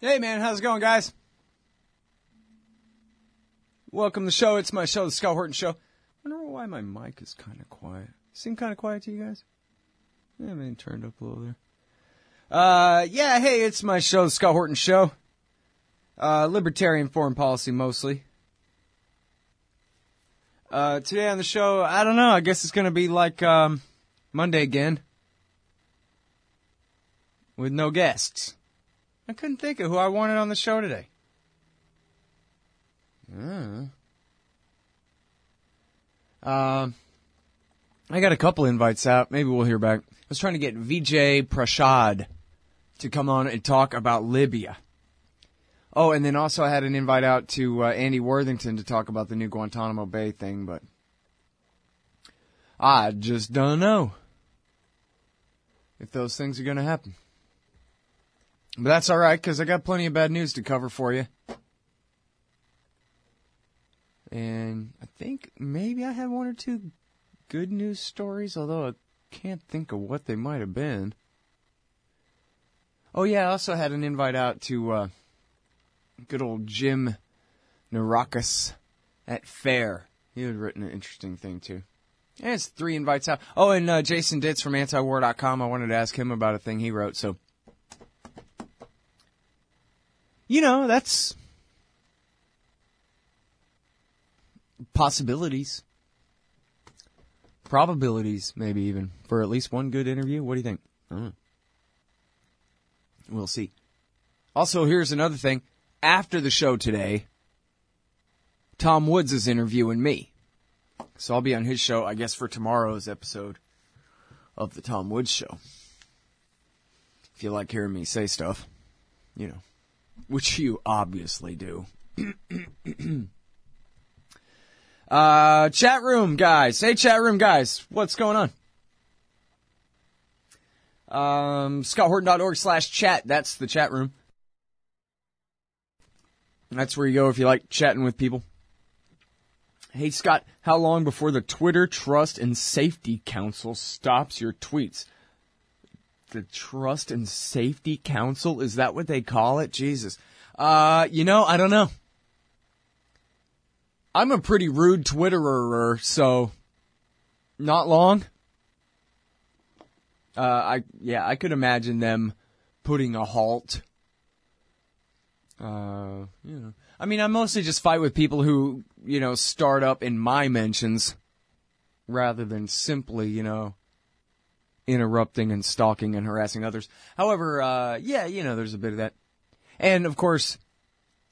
Hey man, how's it going, guys? Welcome to the show. It's my show, the Scott Horton Show. I wonder why my mic is kind of quiet. Seem kind of quiet to you guys? Yeah, I mean, turned up a little there. Uh, yeah, hey, it's my show, the Scott Horton Show. Uh, libertarian foreign policy mostly. Uh, today on the show, I don't know. I guess it's gonna be like um, Monday again, with no guests. I couldn't think of who I wanted on the show today. Uh. Um, I got a couple invites out. Maybe we'll hear back. I was trying to get Vijay Prashad to come on and talk about Libya. Oh, and then also I had an invite out to uh, Andy Worthington to talk about the new Guantanamo Bay thing, but I just don't know if those things are going to happen. But that's all right because I got plenty of bad news to cover for you. And I think maybe I have one or two good news stories, although I can't think of what they might have been. Oh yeah, I also had an invite out to uh, good old Jim Naureckas at Fair. He had written an interesting thing too. And it's three invites out. Oh, and uh, Jason Ditz from antiwar.com. I wanted to ask him about a thing he wrote. So, you know, that's possibilities, probabilities, maybe even for at least one good interview. What do you think? I. We'll see. Also, here's another thing. After the show today, Tom Woods is interviewing me. So I'll be on his show, I guess, for tomorrow's episode of the Tom Woods Show. If you like hearing me say stuff, you know, which you obviously do. uh, chat room guys. Hey, chat room guys. What's going on? Um, scotthorton.org slash chat. That's the chat room. That's where you go if you like chatting with people. Hey, Scott, how long before the Twitter Trust and Safety Council stops your tweets? The Trust and Safety Council? Is that what they call it? Jesus. Uh, you know, I don't know. I'm a pretty rude Twitterer, so not long. Uh, I yeah, I could imagine them putting a halt. Uh, you know, I mean, I mostly just fight with people who you know start up in my mentions, rather than simply you know interrupting and stalking and harassing others. However, uh, yeah, you know, there's a bit of that, and of course,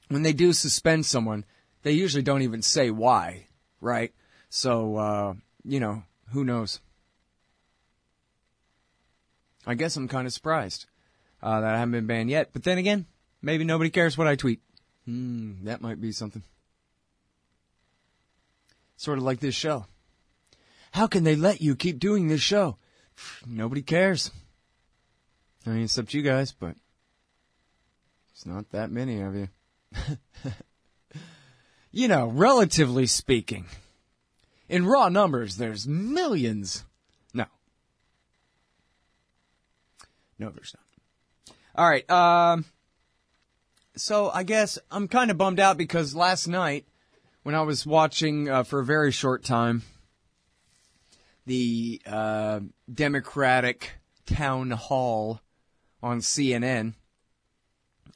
when they do suspend someone, they usually don't even say why, right? So, uh, you know, who knows? I guess I'm kind of surprised uh, that I haven't been banned yet. But then again, maybe nobody cares what I tweet. Hmm, that might be something. Sort of like this show. How can they let you keep doing this show? Nobody cares. I mean, except you guys, but it's not that many of you. you know, relatively speaking, in raw numbers, there's millions No, No, there's not. All right. Um, so I guess I'm kind of bummed out because last night, when I was watching uh, for a very short time the uh, Democratic town hall on CNN,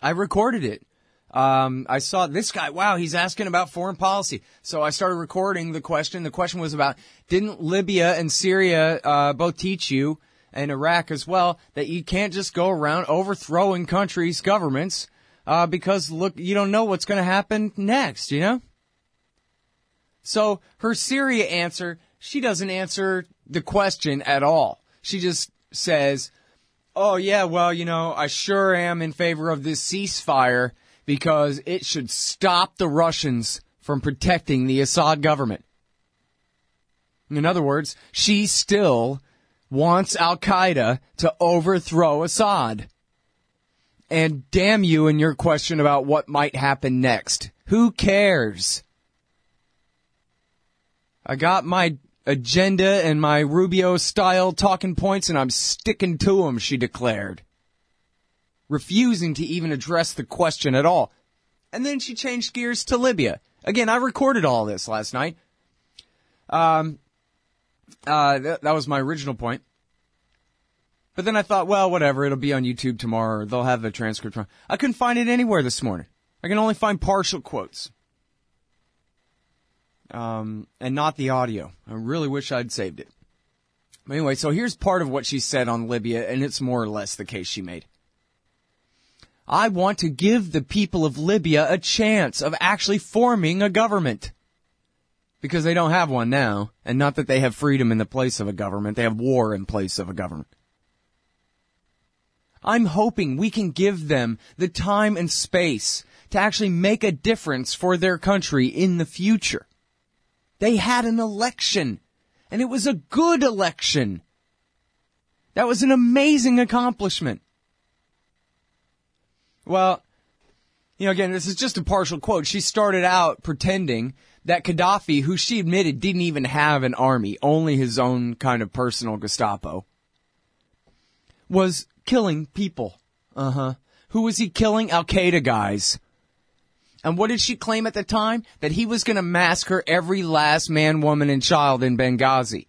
I recorded it. Um, I saw this guy. Wow, he's asking about foreign policy. So I started recording the question. The question was about: Didn't Libya and Syria uh, both teach you and Iraq as well that you can't just go around overthrowing countries' governments uh, because look, you don't know what's going to happen next, you know? So her Syria answer, she doesn't answer the question at all. She just says, oh yeah, well, you know, I sure am in favor of this ceasefire because it should stop the Russians from protecting the Assad government. In other words, she still wants Al Qaeda to overthrow Assad. And damn you and your question about what might happen next. Who cares? I got my agenda and my Rubio style talking points and I'm sticking to them, she declared. refusing to even address the question at all. And then she changed gears to Libya. Again, I recorded all this last night. Um, uh, th- that was my original point. But then I thought, well, whatever, it'll be on YouTube tomorrow. or They'll have the transcript. I couldn't find it anywhere this morning. I can only find partial quotes. Um, and not the audio. I really wish I'd saved it. But anyway, so here's part of what she said on Libya, and it's more or less the case she made. I want to give the people of Libya a chance of actually forming a government. Because they don't have one now, and not that they have freedom in the place of a government, they have war in place of a government. I'm hoping we can give them the time and space to actually make a difference for their country in the future. They had an election, and it was a good election. That was an amazing accomplishment. Well, you know, again, this is just a partial quote. She started out pretending that Gaddafi, who she admitted didn't even have an army, only his own kind of personal Gestapo, was killing people. Uh huh. Who was he killing? Al Qaeda guys. And what did she claim at the time? That he was going to massacre every last man, woman, and child in Benghazi.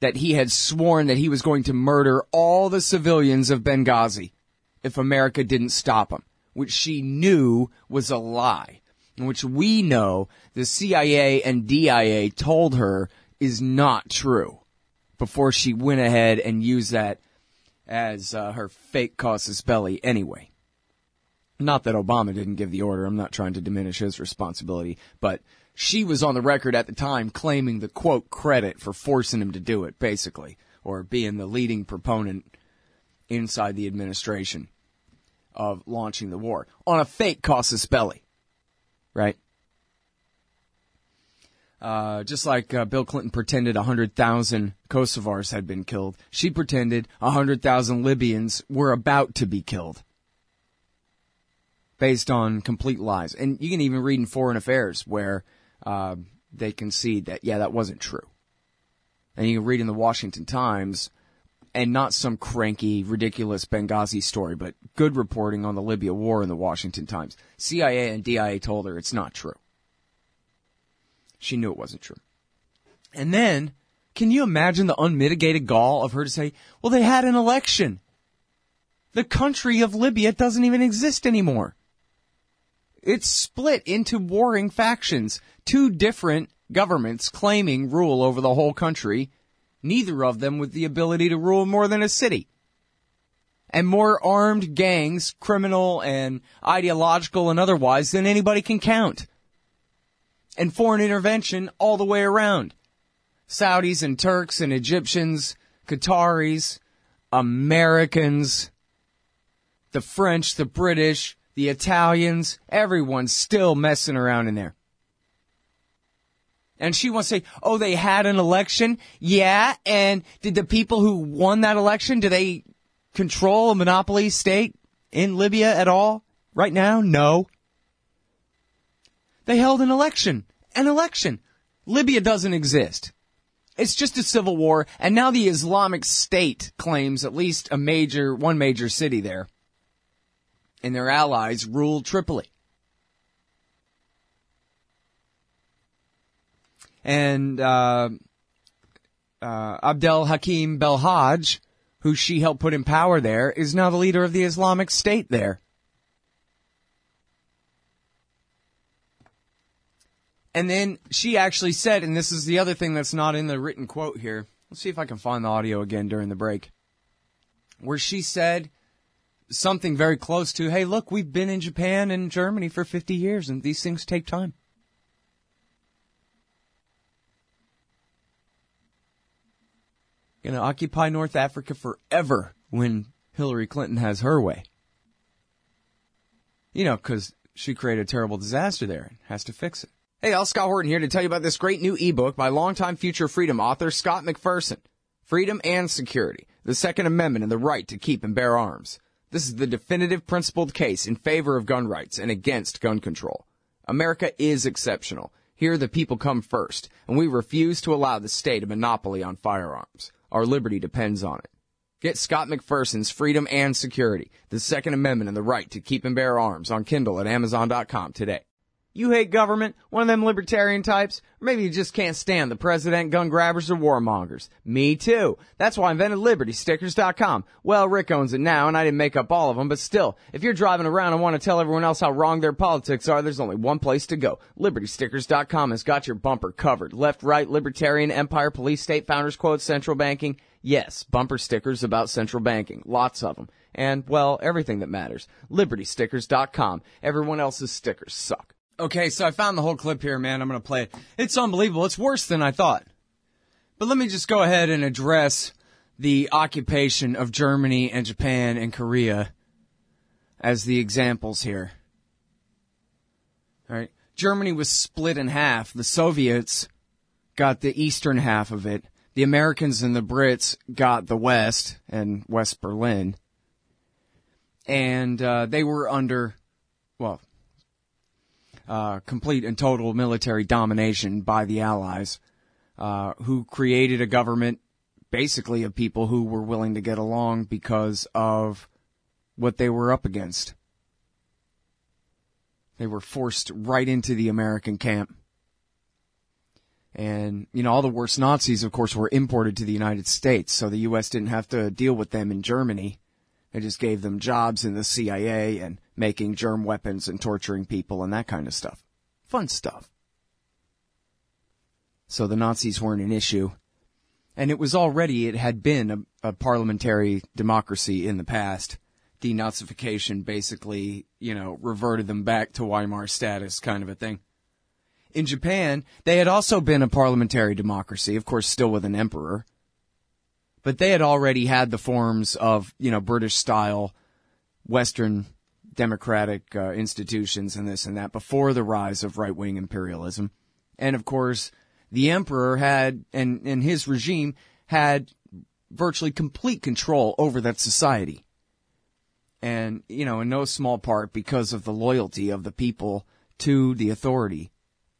That he had sworn that he was going to murder all the civilians of Benghazi if America didn't stop him, which she knew was a lie, and which we know the CIA and DIA told her is not true before she went ahead and used that as uh, her fake casus belli anyway. Not that Obama didn't give the order. I'm not trying to diminish his responsibility, but she was on the record at the time claiming the quote credit for forcing him to do it, basically, or being the leading proponent inside the administration of launching the war on a fake casus belli, right? Uh, just like uh, Bill Clinton pretended 100,000 Kosovars had been killed, she pretended 100,000 Libyans were about to be killed. Based on complete lies. And you can even read in Foreign Affairs where uh, they concede that, yeah, that wasn't true. And you can read in the Washington Times, and not some cranky, ridiculous Benghazi story, but good reporting on the Libya war in the Washington Times. CIA and DIA told her it's not true. She knew it wasn't true. And then, can you imagine the unmitigated gall of her to say, well, they had an election. The country of Libya doesn't even exist anymore. It's split into warring factions, two different governments claiming rule over the whole country, neither of them with the ability to rule more than a city. And more armed gangs, criminal and ideological and otherwise, than anybody can count and foreign intervention all the way around. Saudis and Turks and Egyptians, Qataris, Americans, the French, the British, the Italians, everyone's still messing around in there. And she wants to say, oh, they had an election? Yeah. And did the people who won that election, do they control a monopoly state in Libya at all right now? No. They held an election. An election. Libya doesn't exist. It's just a civil war, and now the Islamic State claims at least a major, one major city there. And their allies rule Tripoli. And, uh, uh, Abdel Hakim Belhaj, who she helped put in power there, is now the leader of the Islamic State there. And then she actually said, and this is the other thing that's not in the written quote here. Let's see if I can find the audio again during the break. Where she said something very close to, hey, look, we've been in Japan and Germany for 50 years and these things take time. Going to occupy North Africa forever when Hillary Clinton has her way. You know, because she created a terrible disaster there and has to fix it. Hey, Al Scott Horton here to tell you about this great new ebook by longtime future freedom author Scott McPherson. Freedom and Security, the Second Amendment and the Right to Keep and Bear Arms. This is the definitive principled case in favor of gun rights and against gun control. America is exceptional. Here the people come first, and we refuse to allow the state a monopoly on firearms. Our liberty depends on it. Get Scott McPherson's Freedom and Security, the Second Amendment and the Right to Keep and Bear Arms on Kindle at Amazon.com today. You hate government? One of them libertarian types? Or maybe you just can't stand the president, gun grabbers, or warmongers. Me too. That's why I invented LibertyStickers.com. Well, Rick owns it now, and I didn't make up all of them, but still, if you're driving around and want to tell everyone else how wrong their politics are, there's only one place to go. LibertyStickers.com has got your bumper covered. Left, right, libertarian, empire, police, state, founders quote, central banking. Yes, bumper stickers about central banking. Lots of them. And, well, everything that matters. LibertyStickers.com. Everyone else's stickers suck. Okay, so I found the whole clip here, man. I'm going to play it. It's unbelievable. It's worse than I thought. But let me just go ahead and address the occupation of Germany and Japan and Korea as the examples here. All right. Germany was split in half. The Soviets got the eastern half of it. The Americans and the Brits got the west and West Berlin. And uh, they were under, well, uh, complete and total military domination by the Allies, uh, who created a government basically of people who were willing to get along because of what they were up against. They were forced right into the American camp. And, you know, all the worst Nazis, of course, were imported to the United States, so the U.S. didn't have to deal with them in Germany. They just gave them jobs in the CIA and making germ weapons and torturing people and that kind of stuff. Fun stuff. So the Nazis weren't an issue. And it was already, it had been a, a parliamentary democracy in the past. Denazification basically, you know, reverted them back to Weimar status kind of a thing. In Japan, they had also been a parliamentary democracy, of course, still with an emperor. But they had already had the forms of, you know, British style, Western democratic uh, institutions and this and that before the rise of right wing imperialism. And of course, the emperor had, and, and his regime had virtually complete control over that society. And, you know, in no small part because of the loyalty of the people to the authority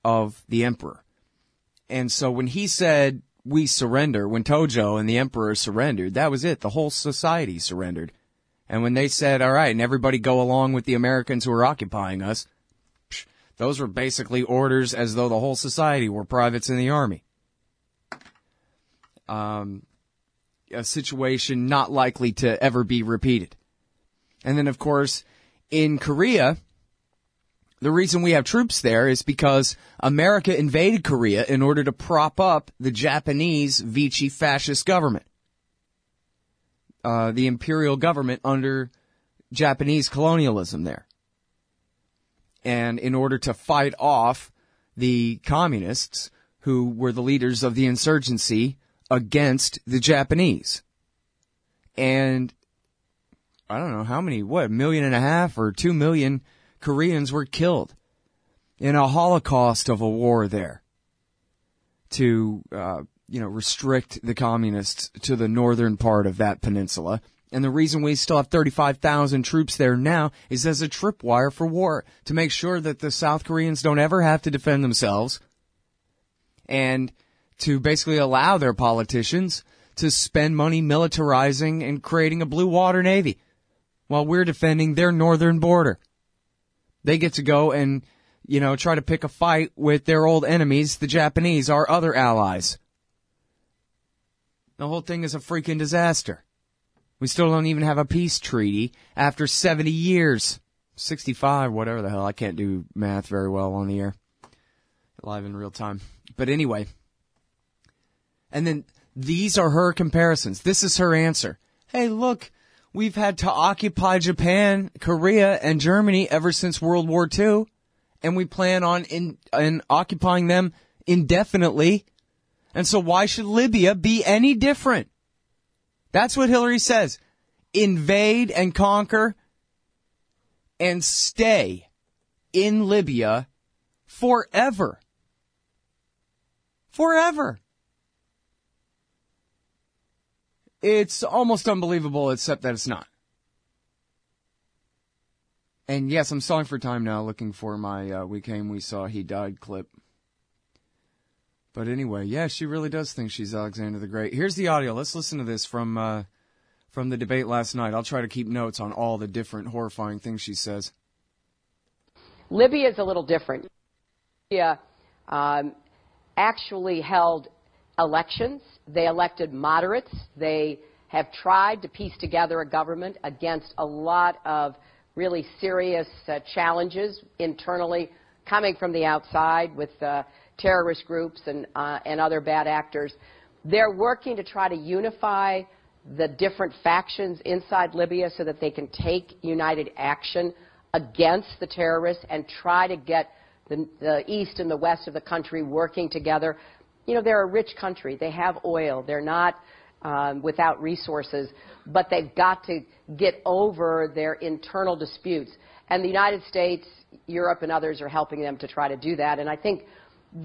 of the emperor. And so when he said, we surrender, when Tojo and the emperor surrendered, that was it. The whole society surrendered. And when they said, all right, and everybody go along with the Americans who are occupying us, psh, those were basically orders as though the whole society were privates in the army. Um, a situation not likely to ever be repeated. And then, of course, in Korea, the reason we have troops there is because America invaded Korea in order to prop up the Japanese Vichy fascist government. Uh, the imperial government under Japanese colonialism there. And in order to fight off the communists who were the leaders of the insurgency against the Japanese. And I don't know how many, what, a million and a half or two million Koreans were killed in a holocaust of a war there to uh, you know, restrict the communists to the northern part of that peninsula. And the reason we still have 35,000 troops there now is as a tripwire for war to make sure that the South Koreans don't ever have to defend themselves and to basically allow their politicians to spend money militarizing and creating a blue water navy while we're defending their northern border. They get to go and, you know, try to pick a fight with their old enemies, the Japanese, our other allies. The whole thing is a freaking disaster. We still don't even have a peace treaty after 70 years. 65, whatever the hell. I can't do math very well on the air. Live in real time. But anyway. And then these are her comparisons. This is her answer. Hey, look, we've had to occupy Japan, Korea, and Germany ever since World War II. And we plan on in, in occupying them indefinitely and so why should Libya be any different? That's what Hillary says. Invade and conquer and stay in Libya forever. Forever. It's almost unbelievable, except that it's not. And yes, I'm stalling for time now, looking for my uh, "We Came, We Saw, He Died" clip. But anyway, yeah, she really does think she's Alexander the Great. Here's the audio. Let's listen to this from uh, from the debate last night. I'll try to keep notes on all the different horrifying things she says. Libya is a little different. Libya um, actually held elections. They elected moderates. They have tried to piece together a government against a lot of really serious uh, challenges internally coming from the outside with uh, terrorist groups and, uh, and other bad actors. They're working to try to unify the different factions inside Libya so that they can take united action against the terrorists and try to get the, the, east and the west of the country working together. You know, they're a rich country. They have oil. They're not um, without resources, but they've got to get over their internal disputes. And the United States, Europe, and others are helping them to try to do that. And I think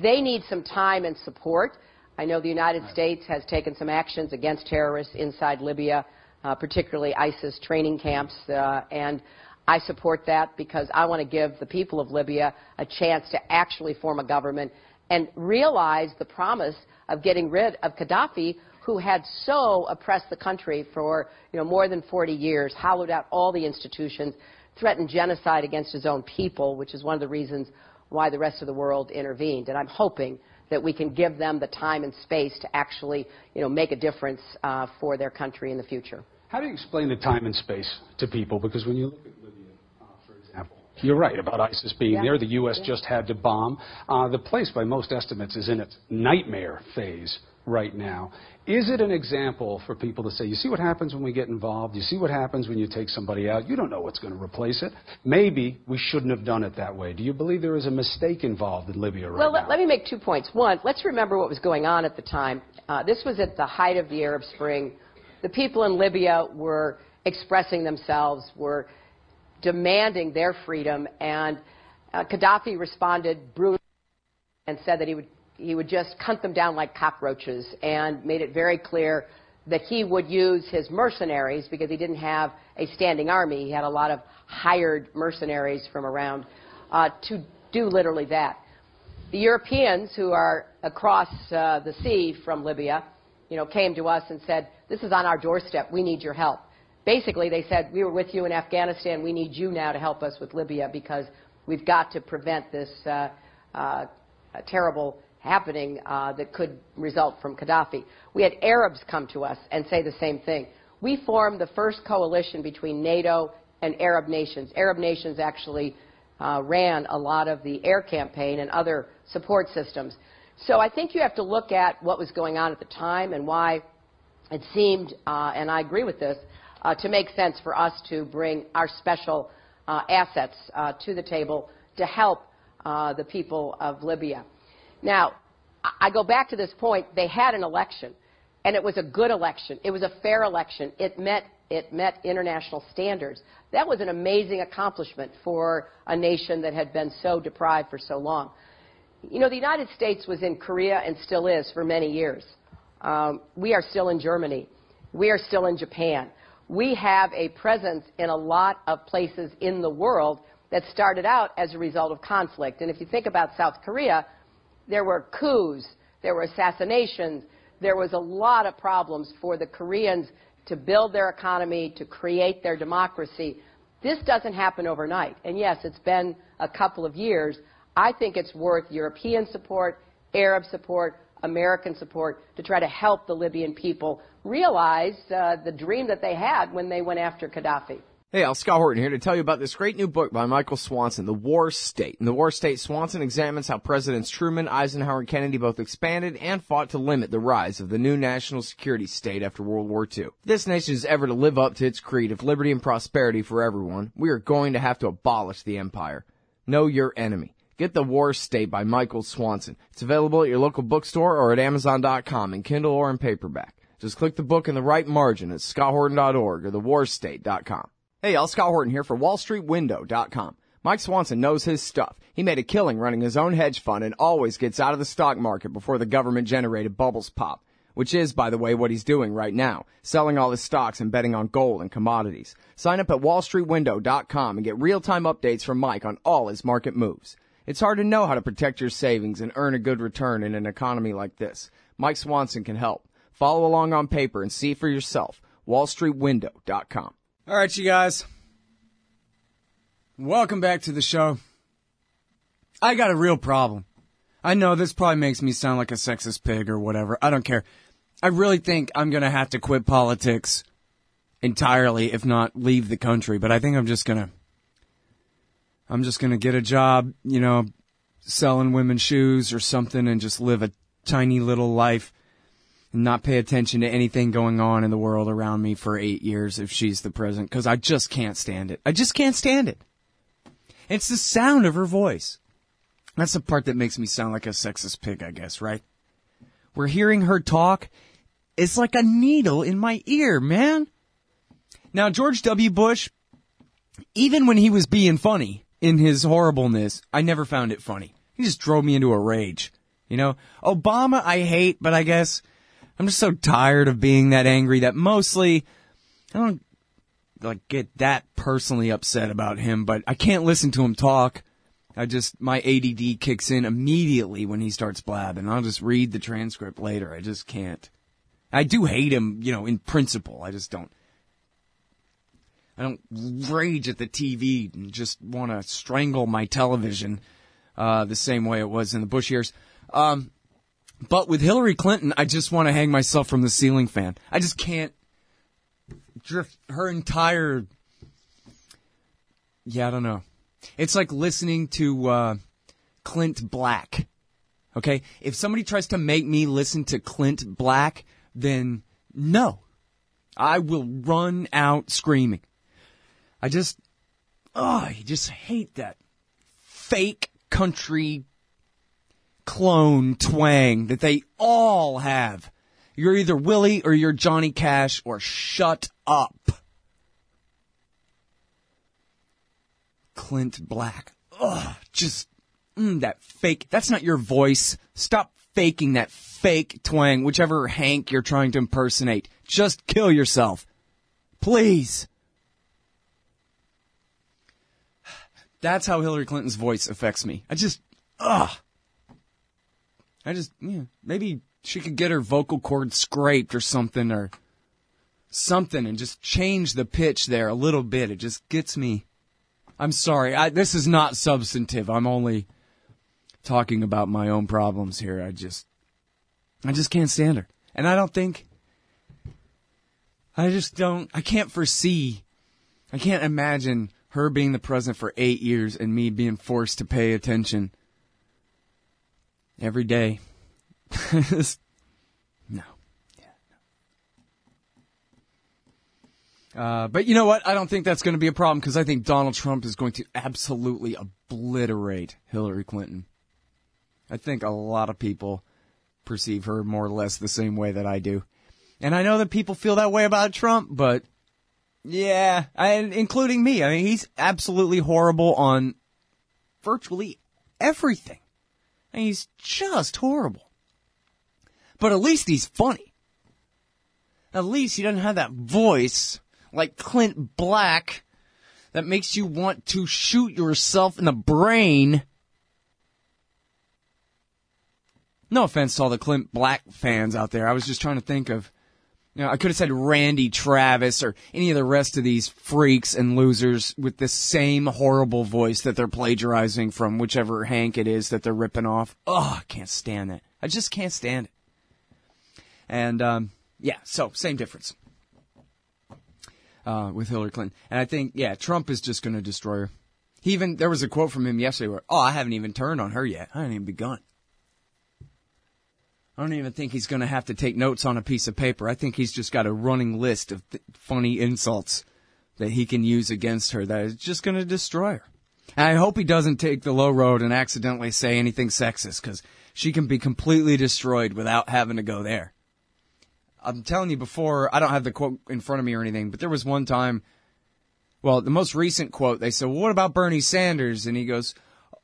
they need some time and support. I know the United States has taken some actions against terrorists inside Libya, uh, particularly ISIS training camps, uh, and I support that because I want to give the people of Libya a chance to actually form a government and realize the promise of getting rid of Gaddafi, who had so oppressed the country for you know, more than 40 years, hollowed out all the institutions, threatened genocide against his own people, which is one of the reasons why the rest of the world intervened. And I'm hoping that we can give them the time and space to actually you know, make a difference uh, for their country in the future. How do you explain the time and space to people? Because when you look at Libya, uh, for example, you're right about ISIS being yeah. there. The U.S. Yeah. just had to bomb. Uh, the place, by most estimates, is in its nightmare phase right now. Is it an example for people to say, you see what happens when we get involved? You see what happens when you take somebody out? You don't know what's going to replace it. Maybe we shouldn't have done it that way. Do you believe there is a mistake involved in Libya right well, now? Well, let me make two points. One, let's remember what was going on at the time. Uh, this was at the height of the Arab Spring. The people in Libya were expressing themselves, were demanding their freedom, and uh, Gaddafi responded brutally and said that he would he would just hunt them down like cockroaches and made it very clear that he would use his mercenaries because he didn't have a standing army. He had a lot of hired mercenaries from around uh, to do literally that. The Europeans who are across uh, the sea from Libya, you know, came to us and said, "This is on our doorstep. We need your help." Basically, they said, "We were with you in Afghanistan. We need you now to help us with Libya because we've got to prevent this uh, uh terrible happening uh, that could result from Gaddafi. We had Arabs come to us and say the same thing. We formed the first coalition between NATO and Arab nations. Arab nations actually uh, ran a lot of the air campaign and other support systems. So I think you have to look at what was going on at the time and why it seemed, uh, and I agree with this, uh, to make sense for us to bring our special uh, assets uh, to the table to help uh, the people of Libya. Now, I go back to this point. They had an election, and it was a good election. It was a fair election. It met, it met international standards. That was an amazing accomplishment for a nation that had been so deprived for so long. You know, the United States was in Korea and still is for many years. Um, we are still in Germany. We are still in Japan. We have a presence in a lot of places in the world that started out as a result of conflict. And if you think about South Korea, there were coups, there were assassinations, there was a lot of problems for the Koreans to build their economy, to create their democracy. This doesn't happen overnight. And yes, it's been a couple of years. I think it's worth European support, Arab support, American support to try to help the Libyan people realize uh, the dream that they had when they went after Gaddafi. Hey, Al Scott Horton here to tell you about this great new book by Michael Swanson, The War State. In The War State, Swanson examines how Presidents Truman, Eisenhower, and Kennedy both expanded and fought to limit the rise of the new national security state after World War II. This nation is ever to live up to its creed of liberty and prosperity for everyone, we are going to have to abolish the empire. Know your enemy. Get The War State by Michael Swanson. It's available at your local bookstore or at Amazon.com in Kindle or in paperback. Just click the book in the right margin at scotthorton.org or thewarstate.com. Hey, y'all, Scott Horton here for WallStreetWindow.com. Mike Swanson knows his stuff. He made a killing running his own hedge fund and always gets out of the stock market before the government generated bubbles pop. Which is, by the way, what he's doing right now. Selling all his stocks and betting on gold and commodities. Sign up at WallStreetWindow.com and get real-time updates from Mike on all his market moves. It's hard to know how to protect your savings and earn a good return in an economy like this. Mike Swanson can help. Follow along on paper and see for yourself. wallstreetwindow.com. All right, you guys. Welcome back to the show. I got a real problem. I know this probably makes me sound like a sexist pig or whatever. I don't care. I really think I'm going to have to quit politics entirely, if not leave the country. But I think I'm just going to, I'm just going to get a job, you know, selling women's shoes or something and just live a tiny little life and not pay attention to anything going on in the world around me for eight years if she's the president because I just can't stand it. I just can't stand it. It's the sound of her voice. That's the part that makes me sound like a sexist pig, I guess, right? We're hearing her talk. It's like a needle in my ear, man. Now, George W. Bush, even when he was being funny in his horribleness, I never found it funny. He just drove me into a rage. You know, Obama I hate, but I guess I'm just so tired of being that angry that mostly I don't like get that personally upset about him, but I can't listen to him talk. I just my ADD kicks in immediately when he starts blabbing. I'll just read the transcript later. I just can't. I do hate him, you know, in principle. I just don't. I don't rage at the TV and just want to strangle my television uh, the same way it was in the Bush years. Um, but with Hillary Clinton, I just want to hang myself from the ceiling fan. I just can't drift her entire. Yeah, I don't know. It's like listening to uh, Clint Black. Okay, if somebody tries to make me listen to Clint Black, then no, I will run out screaming. I just, oh, I just hate that fake country clone twang that they all have. You're either Willie or you're Johnny Cash or shut up. Clint Black. Ugh, just mm, that fake. That's not your voice. Stop faking that fake twang, whichever Hank you're trying to impersonate. Just kill yourself. Please. That's how Hillary Clinton's voice affects me. I just, ugh. I just, yeah, maybe she could get her vocal cord scraped or something or something and just change the pitch there a little bit. It just gets me. I'm sorry. I, this is not substantive. I'm only talking about my own problems here. I just, I just can't stand her. And I don't think, I just don't, I can't foresee, I can't imagine her being the president for eight years and me being forced to pay attention every day. no. Yeah, Uh, but you know what? I don't think that's going to be a problem because I think Donald Trump is going to absolutely obliterate Hillary Clinton. I think a lot of people perceive her more or less the same way that I do. And I know that people feel that way about Trump, but yeah, including me. I mean, he's absolutely horrible on virtually everything. Mean, he's just horrible. But at least he's funny. At least he doesn't have that voice like Clint Black that makes you want to shoot yourself in the brain. No offense to all the Clint Black fans out there. I was just trying to think of, know, I could have said Randy Travis or any of the rest of these freaks and losers with the same horrible voice that they're plagiarizing from whichever Hank it is that they're ripping off. Oh, I can't stand that. I just can't stand it. And, um, yeah, so same difference uh, with Hillary Clinton. And I think, yeah, Trump is just going to destroy her. He even there was a quote from him yesterday where, "Oh, I haven't even turned on her yet. I haven't even begun." I don't even think he's going to have to take notes on a piece of paper. I think he's just got a running list of th- funny insults that he can use against her that is just going to destroy her. And I hope he doesn't take the low road and accidentally say anything sexist because she can be completely destroyed without having to go there. I'm telling you before, I don't have the quote in front of me or anything, but there was one time, well, the most recent quote, they said, well, what about Bernie Sanders? And he goes,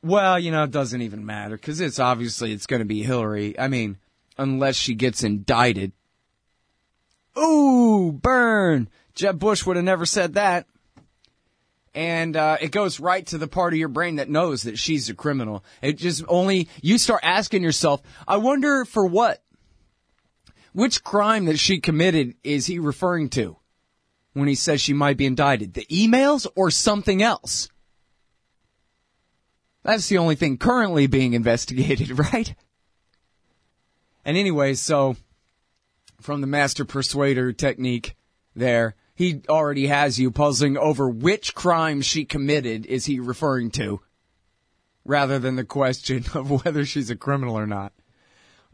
well, you know, it doesn't even matter because it's obviously it's going to be Hillary. I mean, unless she gets indicted. Ooh, burn. Jeb Bush would have never said that. And uh, it goes right to the part of your brain that knows that she's a criminal. It just only, you start asking yourself, I wonder for what? Which crime that she committed is he referring to? when he says she might be indicted? The emails or something else? That's the only thing currently being investigated, right? And anyway, so from the master persuader technique there, he already has you puzzling over which crime she committed is he referring to, rather than the question of whether she's a criminal or not.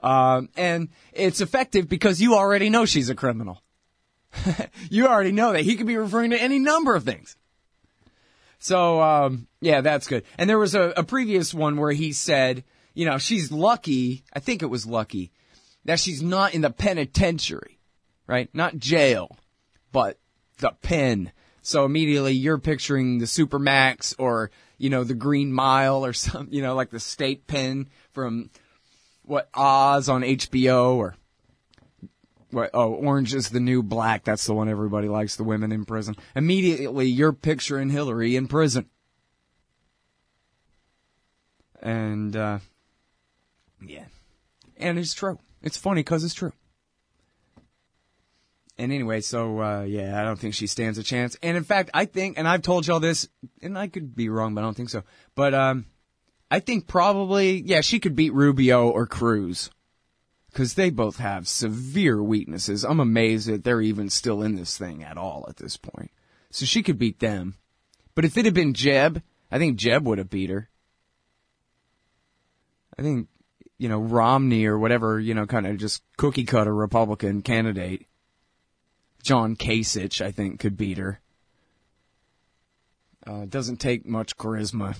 Um, and it's effective because you already know she's a criminal. you already know that he could be referring to any number of things. So, um, yeah, that's good. And there was a, a previous one where he said, you know, she's lucky, I think it was lucky, that she's not in the penitentiary, right? Not jail, but the pen. So immediately you're picturing the Supermax or, you know, the Green Mile or some, you know, like the state pen from what Oz on HBO or what, oh, Orange is the New Black. That's the one everybody likes, the women in prison. Immediately you're picturing Hillary in prison. And, uh, yeah. And it's true. It's funny because it's true. And anyway, so, uh, yeah, I don't think she stands a chance. And in fact, I think, and I've told y'all this, and I could be wrong, but I don't think so. But, um, I think probably, yeah, she could beat Rubio or Cruz. Cause they both have severe weaknesses. I'm amazed that they're even still in this thing at all at this point. So she could beat them. But if it had been Jeb, I think Jeb would have beat her. I think, you know, Romney or whatever, you know, kind of just cookie cutter Republican candidate. John Kasich, I think, could beat her. Uh, doesn't take much charisma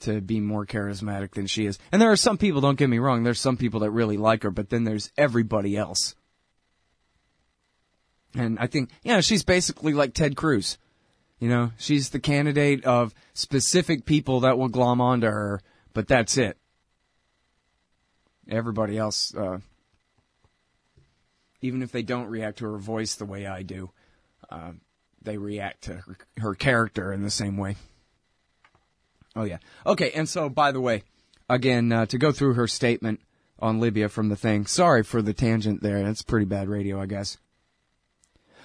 to be more charismatic than she is. And there are some people, don't get me wrong, there's some people that really like her, but then there's everybody else. And I think, you know, she's basically like Ted Cruz. You know, she's the candidate of specific people that will glom onto her, but that's it. Everybody else, uh, even if they don't react to her voice the way I do, uh, they react to her, her character in the same way. Oh yeah. Okay. And so, by the way, again, uh, to go through her statement on Libya from the thing. Sorry for the tangent there. That's pretty bad radio, I guess.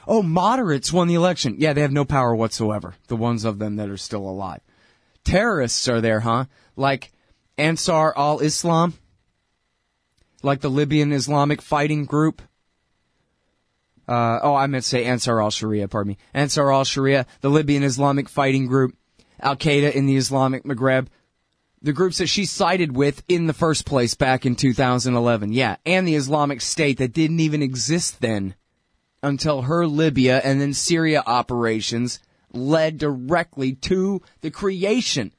Oh, moderates won the election. Yeah, they have no power whatsoever. The ones of them that are still alive. Terrorists are there, huh? Like Ansar al-Islam? Like the Libyan Islamic fighting group? Uh, oh, I meant to say Ansar al-Sharia, pardon me. Ansar al-Sharia, the Libyan Islamic fighting group. Al Qaeda in the Islamic Maghreb, the groups that she sided with in the first place back in 2011. Yeah, and the Islamic State that didn't even exist then until her Libya and then Syria operations led directly to the creation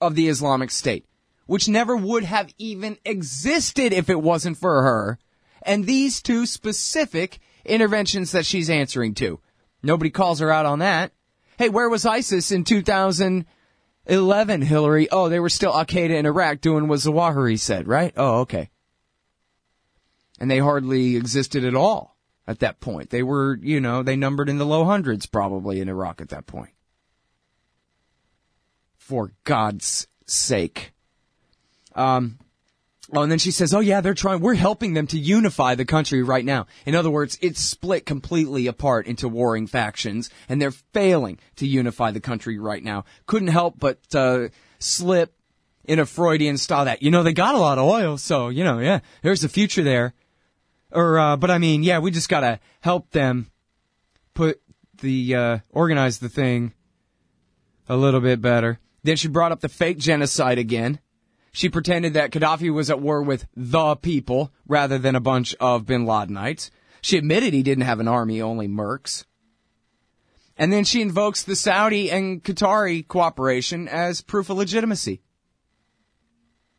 of the Islamic State, which never would have even existed if it wasn't for her. And these two specific interventions that she's answering to. Nobody calls her out on that. Hey, where was ISIS in 2011, Hillary? Oh, they were still Al Qaeda in Iraq doing what Zawahiri said, right? Oh, okay. And they hardly existed at all at that point. They were, you know, they numbered in the low hundreds probably in Iraq at that point. For God's sake. Um, Oh, and then she says, "Oh yeah, they're trying. We're helping them to unify the country right now. In other words, it's split completely apart into warring factions, and they're failing to unify the country right now. Couldn't help but uh, slip in a Freudian style that you know they got a lot of oil, so you know, yeah, there's a future there. Or, uh, but I mean, yeah, we just gotta help them put the uh, organize the thing a little bit better. Then she brought up the fake genocide again." She pretended that Gaddafi was at war with the people rather than a bunch of bin Ladenites. She admitted he didn't have an army, only mercs. And then she invokes the Saudi and Qatari cooperation as proof of legitimacy.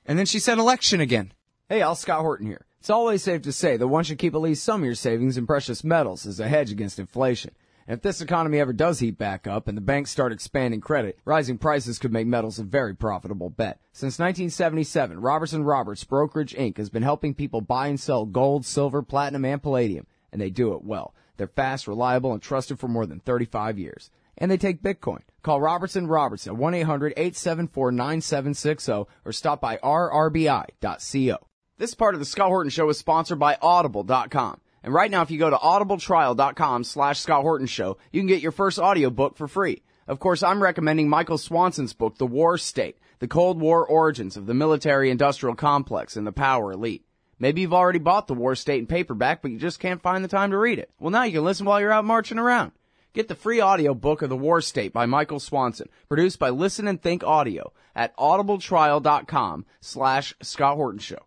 And then she said election again. Hey, Al Scott Horton here. It's always safe to say that one should keep at least some of your savings in precious metals as a hedge against inflation. If this economy ever does heat back up and the banks start expanding credit, rising prices could make metals a very profitable bet. Since 1977, Roberts and Roberts Brokerage Inc. has been helping people buy and sell gold, silver, platinum, and palladium, and they do it well. They're fast, reliable, and trusted for more than 35 years. And they take Bitcoin. Call Roberts and Roberts at 1-800-874-9760 or stop by rrbi.co. This part of the Scott Horton Show is sponsored by Audible.com. And right now, if you go to audibletrial.com slash Scott Horton Show, you can get your first audiobook for free. Of course, I'm recommending Michael Swanson's book, The War State, the Cold War origins of the military industrial complex and the power elite. Maybe you've already bought The War State in paperback, but you just can't find the time to read it. Well, now you can listen while you're out marching around. Get the free audiobook of The War State by Michael Swanson, produced by Listen and Think Audio at audibletrial.com slash Scott Horton Show.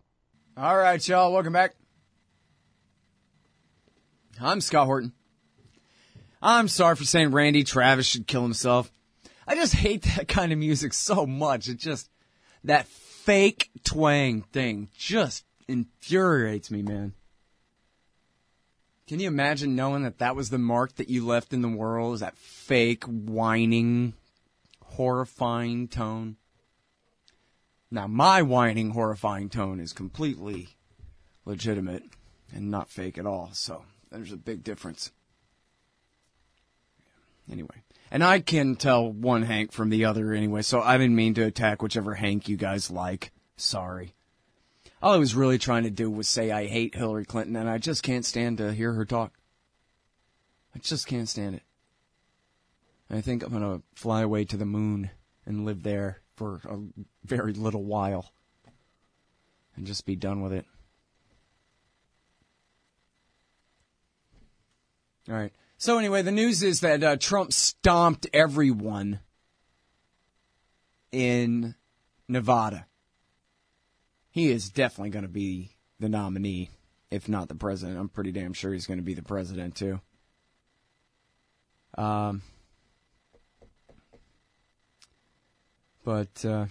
All right, y'all, welcome back. I'm Scott Horton. I'm sorry for saying Randy Travis should kill himself. I just hate that kind of music so much. It just, that fake twang thing just infuriates me, man. Can you imagine knowing that that was the mark that you left in the world? Is that fake, whining, horrifying tone? Now, my whining, horrifying tone is completely legitimate and not fake at all, so there's a big difference. Anyway. And I can tell one Hank from the other anyway, so I didn't mean to attack whichever Hank you guys like. Sorry. All I was really trying to do was say I hate Hillary Clinton and I just can't stand to hear her talk. I just can't stand it. I think I'm gonna fly away to the moon and live there for a very little while and just be done with it. All right. So anyway, the news is that uh, Trump stomped everyone in Nevada. He is definitely going to be the nominee, if not the president. I'm pretty damn sure he's going to be the president too. Um, but uh,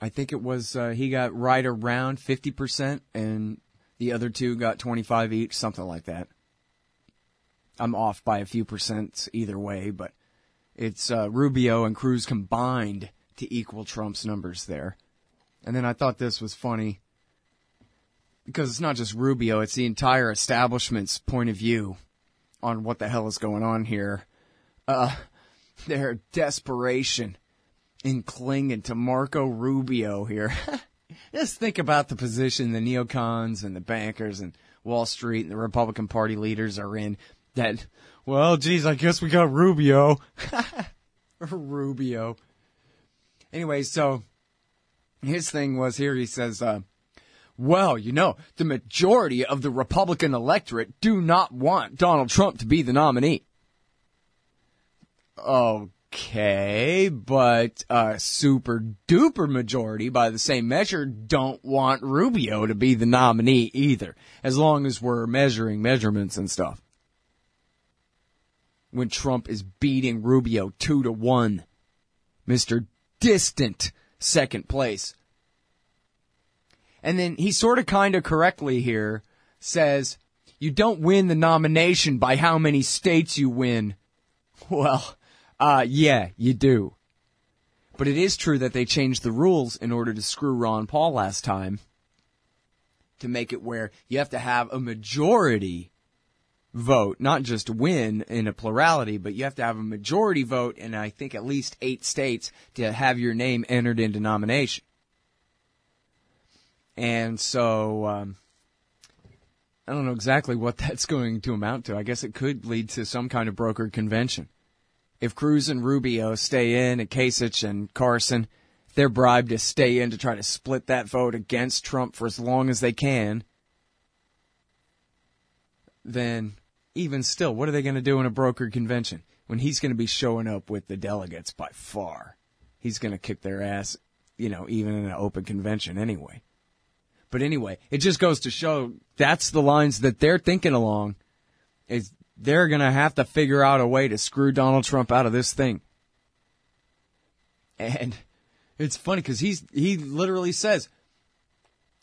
I think it was uh, he got right around 50%, and the other two got 25 each, something like that. I'm off by a few percent either way, but it's uh, Rubio and Cruz combined to equal Trump's numbers there. And then I thought this was funny because it's not just Rubio, it's the entire establishment's point of view on what the hell is going on here. Uh, their desperation in clinging to Marco Rubio here. Just think about the position the neocons and the bankers and Wall Street and the Republican Party leaders are in. That, well, geez, I guess we got Rubio. Rubio. Anyway, so his thing was here. He says, uh, well, you know, the majority of the Republican electorate do not want Donald Trump to be the nominee. Okay, but a super duper majority by the same measure don't want Rubio to be the nominee either, as long as we're measuring measurements and stuff. When Trump is beating Rubio two to one, Mr. Distant second place. And then he sort of kind of correctly here says, you don't win the nomination by how many states you win. Well, uh, yeah, you do. But it is true that they changed the rules in order to screw Ron Paul last time to make it where you have to have a majority vote, not just win in a plurality, but you have to have a majority vote in I think at least eight states to have your name entered into nomination. And so, um, I don't know exactly what that's going to amount to. I guess it could lead to some kind of brokered convention. If Cruz and Rubio stay in and Kasich and Carson, they're bribed to stay in to try to split that vote against Trump for as long as they can, then even still, what are they going to do in a brokered convention when he's going to be showing up with the delegates by far? He's going to kick their ass, you know, even in an open convention anyway. But anyway, it just goes to show that's the lines that they're thinking along is they're going to have to figure out a way to screw Donald Trump out of this thing. And it's funny because he's, he literally says,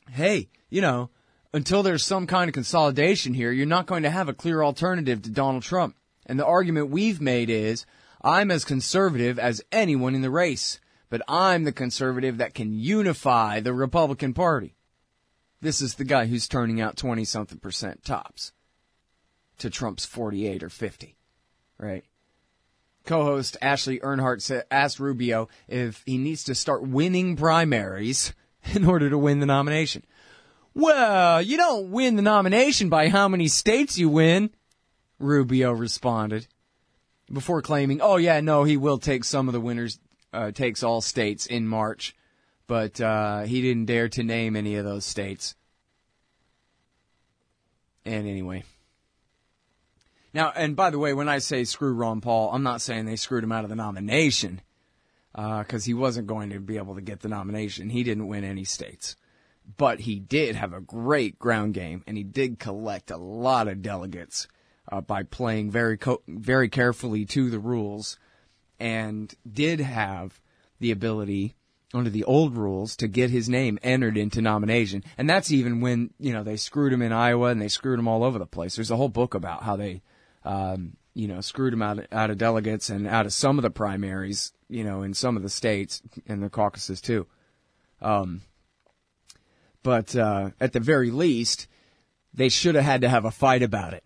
Hey, you know, until there's some kind of consolidation here, you're not going to have a clear alternative to Donald Trump. And the argument we've made is, I'm as conservative as anyone in the race, but I'm the conservative that can unify the Republican Party. This is the guy who's turning out 20 something percent tops to Trump's 48 or 50, right? Co-host Ashley Earhardt asked Rubio if he needs to start winning primaries in order to win the nomination. Well, you don't win the nomination by how many states you win, Rubio responded. Before claiming, oh yeah, no, he will take some of the winners, uh, takes all states in March. But, uh, he didn't dare to name any of those states. And anyway. Now, and by the way, when I say screw Ron Paul, I'm not saying they screwed him out of the nomination, because uh, he wasn't going to be able to get the nomination. He didn't win any states. But he did have a great ground game, and he did collect a lot of delegates uh, by playing very, co- very carefully to the rules, and did have the ability under the old rules to get his name entered into nomination. And that's even when, you know, they screwed him in Iowa and they screwed him all over the place. There's a whole book about how they, um, you know, screwed him out, out of delegates and out of some of the primaries, you know, in some of the states and the caucuses too. Um, but, uh, at the very least, they should have had to have a fight about it.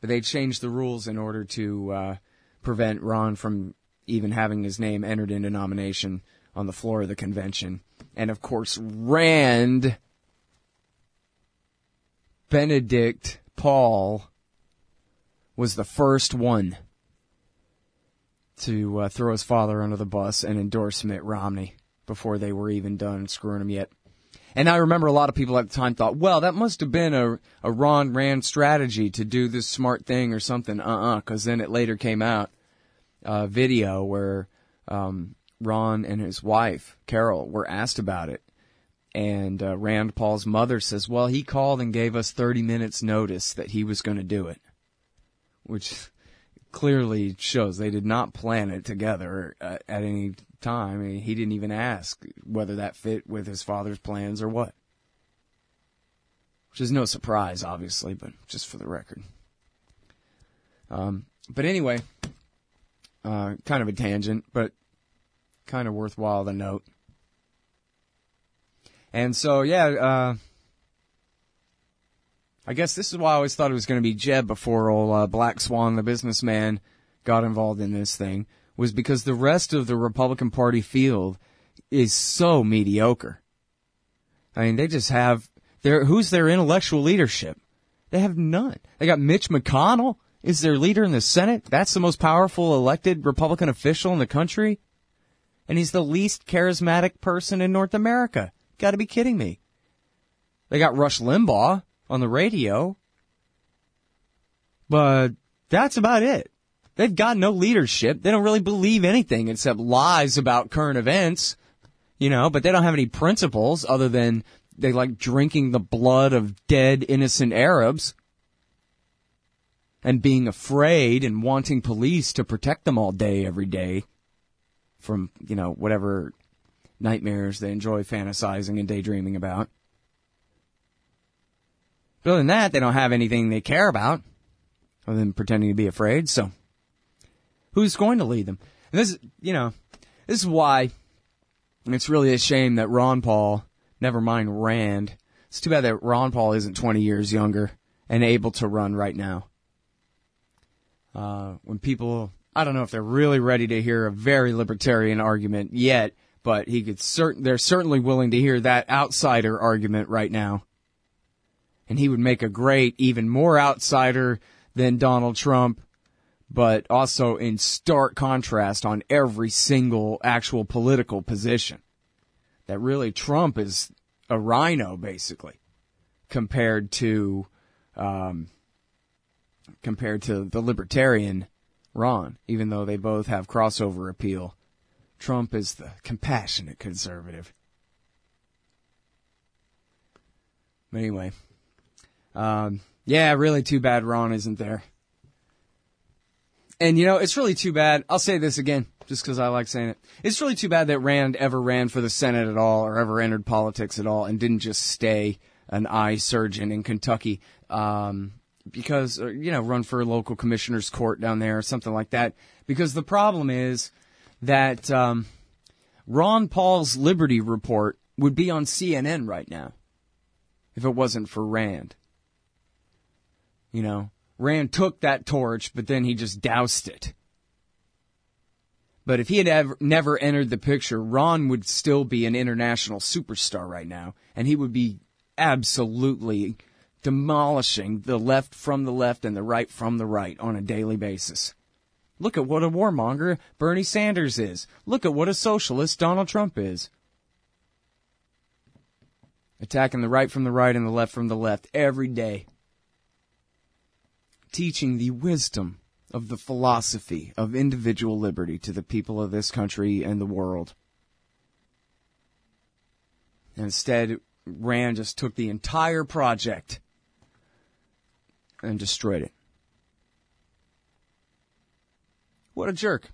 But they changed the rules in order to, uh, prevent Ron from even having his name entered into nomination on the floor of the convention. And of course, Rand Benedict Paul was the first one to uh, throw his father under the bus and endorse Mitt Romney before they were even done screwing him yet. And I remember a lot of people at the time thought, well, that must have been a, a Ron Rand strategy to do this smart thing or something. Uh-uh, because then it later came out, a uh, video where um, Ron and his wife, Carol, were asked about it. And uh, Rand Paul's mother says, well, he called and gave us 30 minutes notice that he was going to do it. Which clearly shows they did not plan it together uh, at any time. I mean, he didn't even ask whether that fit with his father's plans or what. Which is no surprise, obviously, but just for the record. Um, but anyway, uh, kind of a tangent, but kind of worthwhile to note. And so, yeah, uh, I guess this is why I always thought it was going to be Jeb before old uh, Black Swan, the businessman, got involved in this thing, was because the rest of the Republican Party field is so mediocre. I mean, they just have their who's their intellectual leadership? They have none. They got Mitch McConnell is their leader in the Senate. That's the most powerful elected Republican official in the country and he's the least charismatic person in North America. Gotta be kidding me. They got Rush Limbaugh on the radio, but that's about it. They've got no leadership. They don't really believe anything except lies about current events, you know, but they don't have any principles other than they like drinking the blood of dead innocent Arabs and being afraid and wanting police to protect them all day every day from, you know, whatever nightmares they enjoy fantasizing and daydreaming about. Other than that, they don't have anything they care about other than pretending to be afraid. So who's going to lead them? And this, you know, this is why it's really a shame that Ron Paul, never mind Rand, it's too bad that Ron Paul isn't 20 years younger and able to run right now. Uh, when people I don't know if they're really ready to hear a very libertarian argument yet, but he could certain they're certainly willing to hear that outsider argument right now. And he would make a great, even more outsider than Donald Trump, but also in stark contrast on every single actual political position. That really Trump is a rhino, basically compared to um, compared to the libertarian Ron, even though they both have crossover appeal. Trump is the compassionate conservative. Anyway, um, yeah, really too bad Ron isn't there. And you know, it's really too bad. I'll say this again, just because I like saying it. It's really too bad that Rand ever ran for the Senate at all, or ever entered politics at all, and didn't just stay an eye surgeon in Kentucky. Um, because uh, you know run for a local commissioner's court down there or something like that. Because the problem is that um, Ron Paul's Liberty Report would be on CNN right now if it wasn't for Rand. You know, Rand took that torch, but then he just doused it. But if he had ever, never entered the picture, Ron would still be an international superstar right now, and he would be absolutely demolishing the left from the left and the right from the right on a daily basis. Look at what a warmonger Bernie Sanders is. Look at what a socialist Donald Trump is. Attacking the right from the right and the left from the left every day. Teaching the wisdom of the philosophy of individual liberty to the people of this country and the world. Instead, Rand just took the entire project and destroyed it. What a jerk.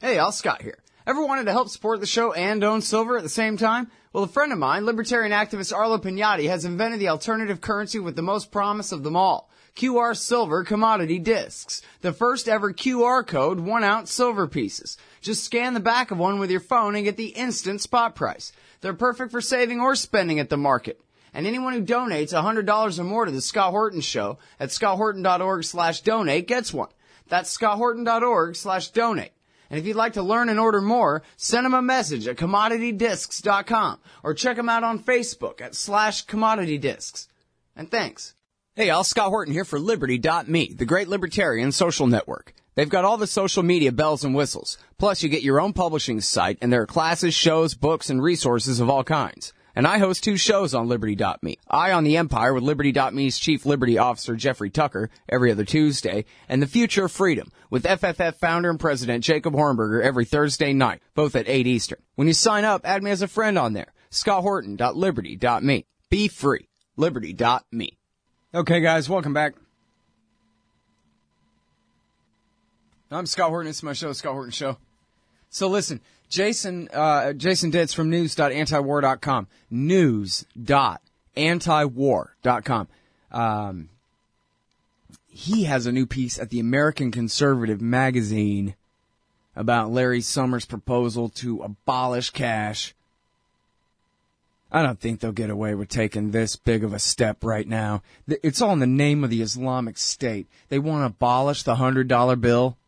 Hey, Al Scott here. Ever wanted to help support the show and own silver at the same time? Well, a friend of mine, libertarian activist Arlo Pignati, has invented the alternative currency with the most promise of them all. QR Silver Commodity Discs. The first ever QR code one ounce silver pieces. Just scan the back of one with your phone and get the instant spot price. They're perfect for saving or spending at the market. And anyone who donates $100 or more to the Scott Horton Show at scotthorton.org slash donate gets one. That's scotthorton.org slash donate. And if you'd like to learn and order more, send them a message at commoditydiscs.com or check them out on Facebook at slash commoditydiscs. And thanks. Hey, Al Scott Horton here for Liberty.me, the great libertarian social network. They've got all the social media bells and whistles. Plus, you get your own publishing site, and there are classes, shows, books, and resources of all kinds. And I host two shows on Liberty.me. Eye on the Empire with Liberty.me's Chief Liberty Officer Jeffrey Tucker every other Tuesday, and The Future of Freedom with FFF founder and president Jacob Hornberger every Thursday night, both at 8 Eastern. When you sign up, add me as a friend on there. ScottHorton.Liberty.me. Be free. Liberty.me. Okay, guys, welcome back. I'm Scott Horton. It's my show, Scott Horton Show. So listen, Jason, uh, Jason Ditz from news.antiwar.com. News.antiwar.com. Um, he has a new piece at the American Conservative magazine about Larry Summers' proposal to abolish cash. I don't think they'll get away with taking this big of a step right now. It's all in the name of the Islamic State. They want to abolish the hundred dollar bill.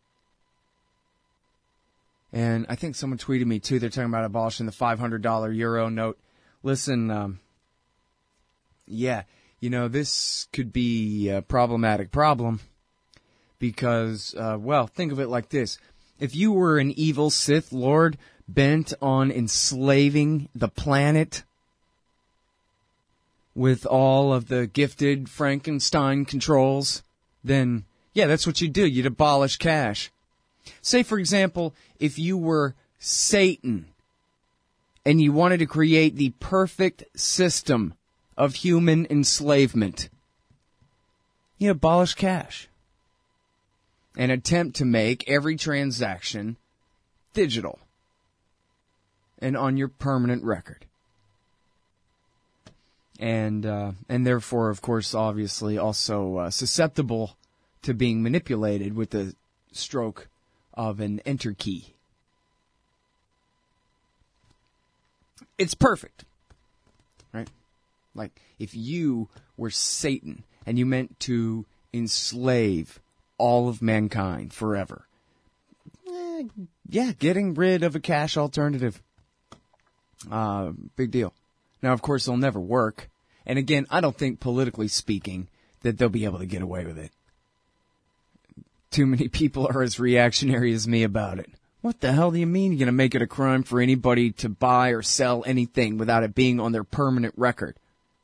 And I think someone tweeted me too. They're talking about abolishing the $500 euro note. Listen, um, yeah, you know, this could be a problematic problem because, uh, well, think of it like this. If you were an evil Sith Lord bent on enslaving the planet with all of the gifted Frankenstein controls, then, yeah, that's what you'd do. You'd abolish cash. Say, for example, if you were Satan and you wanted to create the perfect system of human enslavement, you abolish cash and attempt to make every transaction digital and on your permanent record. And uh, and therefore, of course, obviously, also uh, susceptible to being manipulated with the stroke of an enter key. It's perfect. Right? Like, if you were Satan and you meant to enslave all of mankind forever, eh, yeah, getting rid of a cash alternative. Uh, big deal. Now, of course, it'll never work. And again, I don't think politically speaking that they'll be able to get away with it too many people are as reactionary as me about it. What the hell do you mean you're going to make it a crime for anybody to buy or sell anything without it being on their permanent record?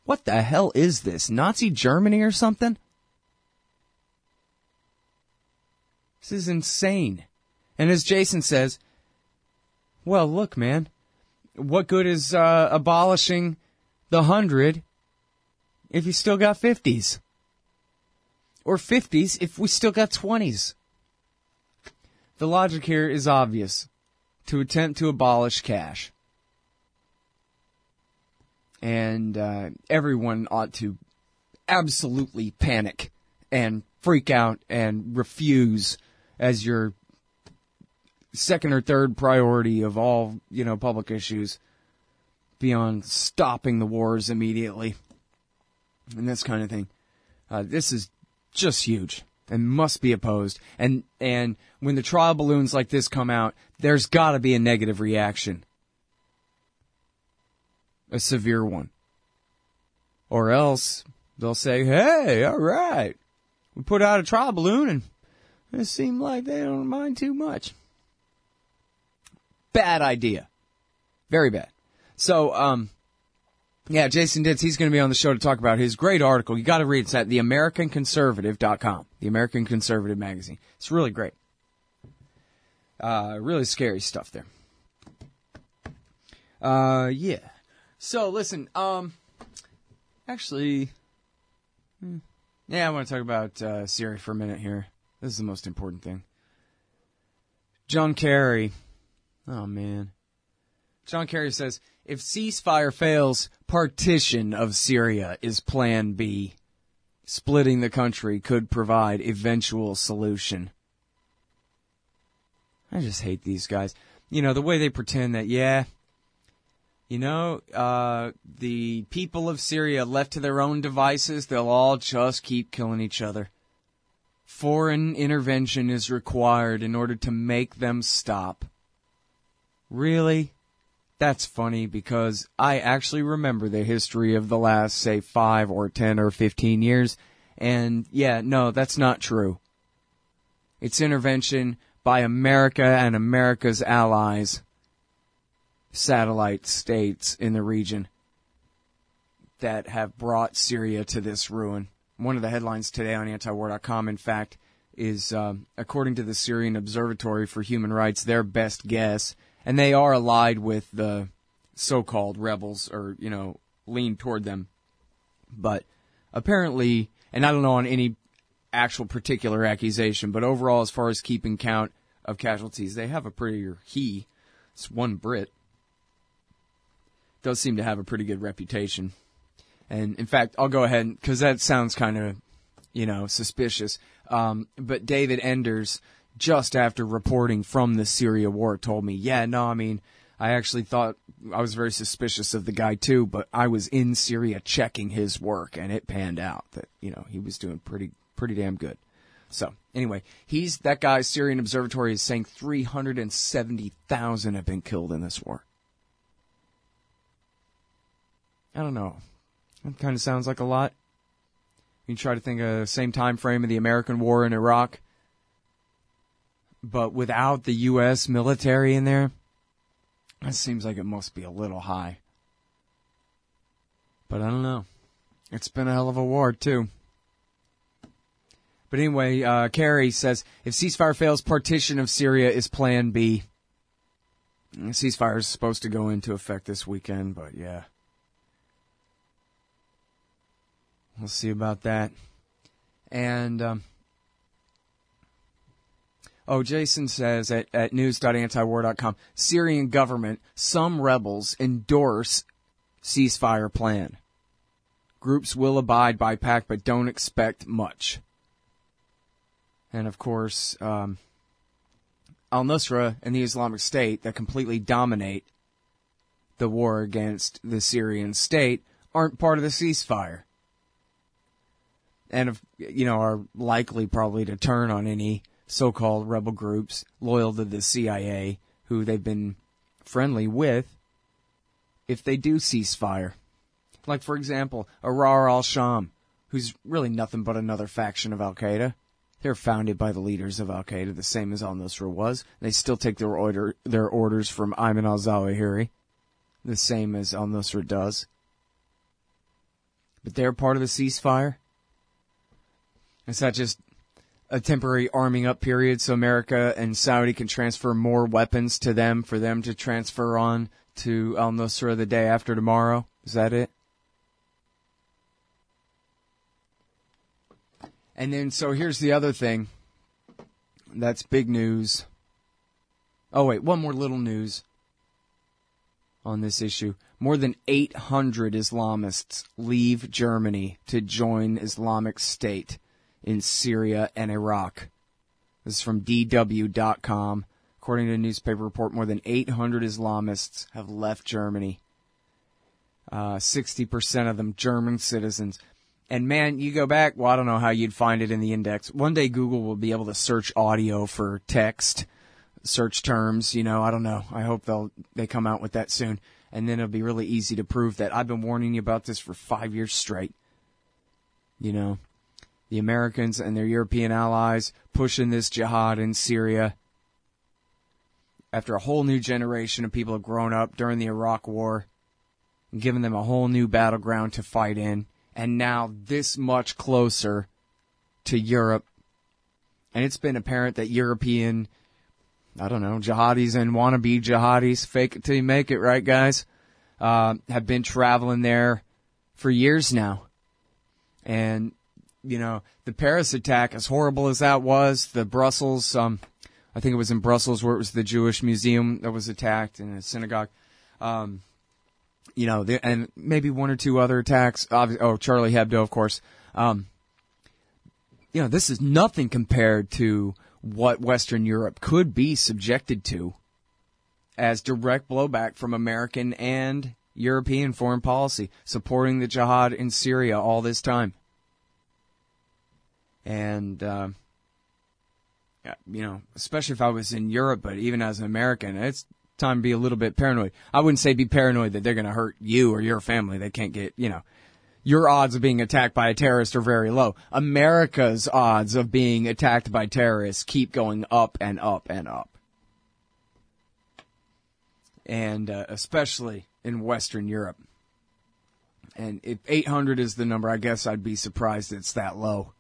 What the hell is this? Nazi Germany or something? This is insane. And as Jason says, well, look, man, what good is uh, abolishing the hundred if you still got fifties? or 50s if we still got 20s. The logic here is obvious to attempt to abolish cash. And uh, everyone ought to absolutely panic and freak out and refuse as your second or third priority of all, you know, public issues beyond stopping the wars immediately and this kind of thing. Uh, this is just huge and must be opposed. And and when the trial balloons like this come out, there's got to be a negative reaction, a severe one. Or else they'll say, hey, all right, we put out a trial balloon and it seemed like they don't mind too much. Bad idea. Very bad. So, um, yeah, Jason Ditz, he's going to be on the show to talk about his great article. You got to read it. It's at theamericanconservative.com, the American Conservative magazine. It's really great. Uh, really scary stuff there. Uh, yeah. So listen, um, actually, hmm, yeah, I want to talk about uh, Syria for a minute here. This is the most important thing. John Kerry. Oh man. John Kerry says if ceasefire fails, partition of Syria is plan B. Splitting the country could provide eventual solution. I just hate these guys. You know, the way they pretend that, yeah, you know, uh, the people of Syria left to their own devices, they'll all just keep killing each other. Foreign intervention is required in order to make them stop. Really? That's funny because I actually remember the history of the last, say, five or ten or fifteen years. And yeah, no, that's not true. It's intervention by America and America's allies, satellite states in the region that have brought Syria to this ruin. One of the headlines today on antiwar.com, in fact, is um, according to the Syrian Observatory for Human Rights, their best guess and they are allied with the so-called rebels, or you know, lean toward them. But apparently, and I don't know on any actual particular accusation, but overall, as far as keeping count of casualties, they have a pretty, he, it's one Brit, does seem to have a pretty good reputation. And in fact, I'll go ahead because that sounds kind of, you know, suspicious. Um, but David Enders just after reporting from the Syria war told me, yeah, no, I mean, I actually thought I was very suspicious of the guy too, but I was in Syria checking his work and it panned out that, you know, he was doing pretty, pretty damn good. So anyway, he's, that guy, Syrian Observatory is saying 370,000 have been killed in this war. I don't know. That kind of sounds like a lot. You try to think of the same time frame of the American war in Iraq but without the U.S. military in there, that seems like it must be a little high. But I don't know. It's been a hell of a war, too. But anyway, uh, Kerry says if ceasefire fails, partition of Syria is plan B. The ceasefire is supposed to go into effect this weekend, but yeah. We'll see about that. And um, Oh, Jason says at, at news.antiwar.com, Syrian government, some rebels endorse ceasefire plan. Groups will abide by pact, but don't expect much. And of course, um, Al Nusra and the Islamic State that completely dominate the war against the Syrian state aren't part of the ceasefire. And, you know, are likely probably to turn on any so-called rebel groups loyal to the CIA who they've been friendly with if they do cease fire. Like, for example, Ahrar al-Sham, who's really nothing but another faction of Al-Qaeda. They're founded by the leaders of Al-Qaeda, the same as al-Nusra was. They still take their order, their orders from Ayman al-Zawahiri, the same as al-Nusra does. But they're part of the ceasefire. Is that just a temporary arming up period so America and Saudi can transfer more weapons to them for them to transfer on to Al Nusra the day after tomorrow? Is that it? And then, so here's the other thing. That's big news. Oh, wait, one more little news on this issue. More than 800 Islamists leave Germany to join Islamic State in Syria and Iraq. This is from DW.com. According to a newspaper report, more than 800 Islamists have left Germany. Uh, 60% of them German citizens. And man, you go back, well, I don't know how you'd find it in the index. One day Google will be able to search audio for text, search terms, you know, I don't know. I hope they'll, they come out with that soon. and then it'll be really easy to prove that I've been warning you about this for five years straight. You know, the Americans and their European allies pushing this jihad in Syria after a whole new generation of people have grown up during the Iraq War and given them a whole new battleground to fight in, and now this much closer to Europe. And it's been apparent that European, I don't know, jihadis and wannabe jihadis, fake it till you make it, right, guys, uh, have been traveling there for years now. And, you know, the Paris attack, as horrible as that was, the Brussels, um, I think it was in Brussels where it was the Jewish museum that was attacked in a synagogue. Um, you know, the, and maybe one or two other attacks. Oh, Charlie Hebdo, of course. Um, you know, this is nothing compared to what Western Europe could be subjected to as direct blowback from American and European foreign policy, supporting the jihad in Syria all this time. And, uh, you know, especially if I was in Europe, but even as an American, it's time to be a little bit paranoid. I wouldn't say be paranoid that they're going to hurt you or your family. They can't get, you know, your odds of being attacked by a terrorist are very low. America's odds of being attacked by terrorists keep going up and up and up. And uh, especially in Western Europe. And if 800 is the number, I guess I'd be surprised it's that low.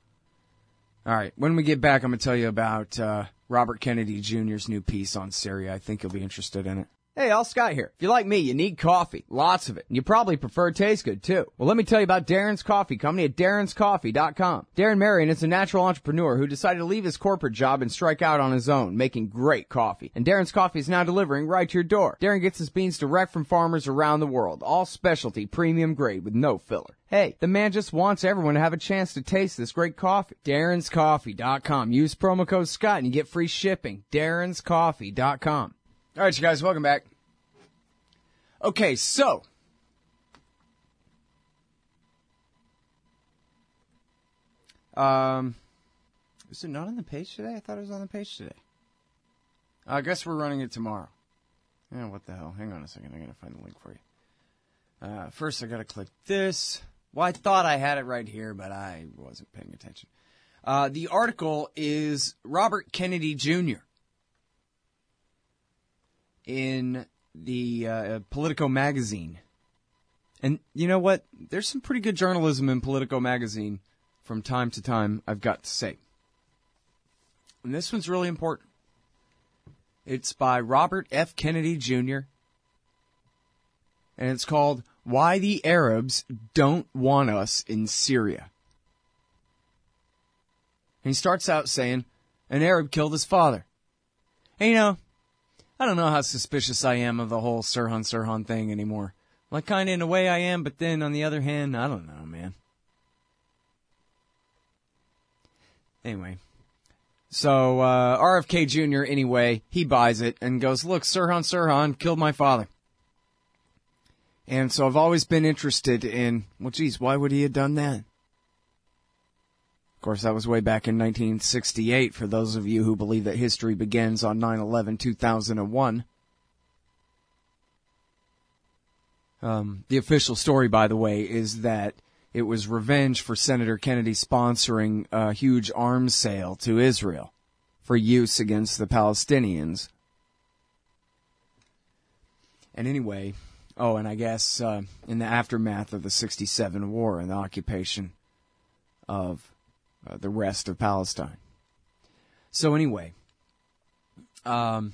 All right. When we get back, I'm going to tell you about uh, Robert Kennedy Jr.'s new piece on Syria. I think you'll be interested in it. Hey, Al Scott here. If you're like me, you need coffee. Lots of it. And you probably prefer it taste good too. Well, let me tell you about Darren's Coffee Company at darrenscoffee.com. Darren Marion is a natural entrepreneur who decided to leave his corporate job and strike out on his own, making great coffee. And Darren's Coffee is now delivering right to your door. Darren gets his beans direct from farmers around the world. All specialty, premium grade with no filler. Hey, the man just wants everyone to have a chance to taste this great coffee. Darren'sCoffee.com. Use promo code Scott and you get free shipping. Darren'sCoffee.com. All right, you guys, welcome back. Okay, so um, is it not on the page today? I thought it was on the page today. I guess we're running it tomorrow. Yeah, what the hell? Hang on a second. I gotta find the link for you. Uh, first, I gotta click this. Well, I thought I had it right here, but I wasn't paying attention. Uh, the article is Robert Kennedy Jr. in the uh, Politico magazine. And you know what? There's some pretty good journalism in Politico magazine from time to time, I've got to say. And this one's really important. It's by Robert F. Kennedy Jr. And it's called Why the Arabs Don't Want Us in Syria. And he starts out saying, An Arab killed his father. And you know, I don't know how suspicious I am of the whole Sirhan Sirhan thing anymore. Like, kind of in a way I am, but then on the other hand, I don't know, man. Anyway. So, uh, RFK Jr., anyway, he buys it and goes, look, Sirhan Sirhan killed my father. And so I've always been interested in, well, geez, why would he have done that? Of course, that was way back in 1968 for those of you who believe that history begins on 9-11 2001. Um, the official story, by the way, is that it was revenge for Senator Kennedy sponsoring a huge arms sale to Israel for use against the Palestinians. And anyway, oh, and I guess uh, in the aftermath of the 67 war and the occupation of uh, the rest of Palestine. So anyway, um,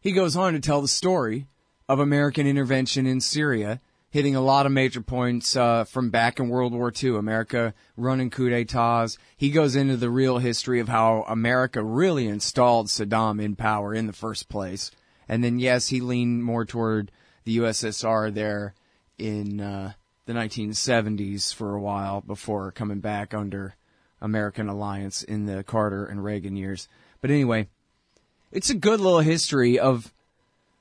he goes on to tell the story of American intervention in Syria, hitting a lot of major points uh, from back in World War II. America running coup d'états. He goes into the real history of how America really installed Saddam in power in the first place. And then, yes, he leaned more toward the USSR there in uh, the 1970s for a while before coming back under American alliance in the Carter and Reagan years. But anyway, it's a good little history of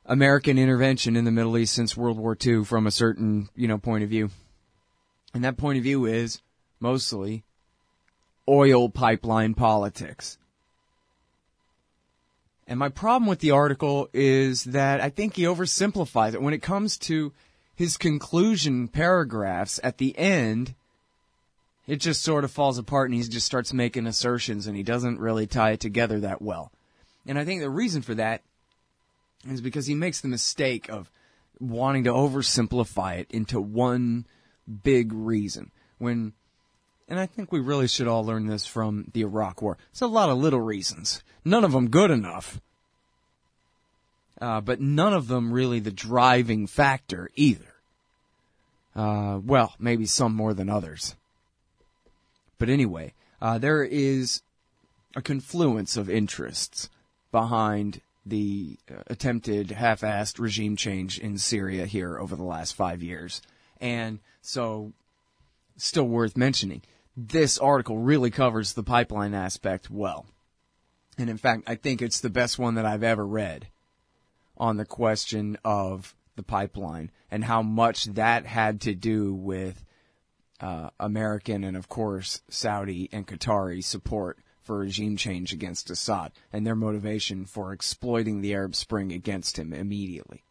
American intervention in the Middle East since World War II from a certain, you know, point of view. And that point of view is mostly oil pipeline politics. And my problem with the article is that I think he oversimplifies it when it comes to his conclusion paragraphs at the end, it just sort of falls apart and he just starts making assertions and he doesn't really tie it together that well. And I think the reason for that is because he makes the mistake of wanting to oversimplify it into one big reason when and I think we really should all learn this from the Iraq War. It's a lot of little reasons. None of them good enough. Uh, but none of them really the driving factor either. Uh, well, maybe some more than others. But anyway, uh, there is a confluence of interests behind the uh, attempted half-assed regime change in Syria here over the last five years. And so, still worth mentioning, this article really covers the pipeline aspect well. And in fact, I think it's the best one that I've ever read on the question of the pipeline and how much that had to do with uh, American and, of course, Saudi and Qatari support for regime change against Assad and their motivation for exploiting the Arab Spring against him immediately.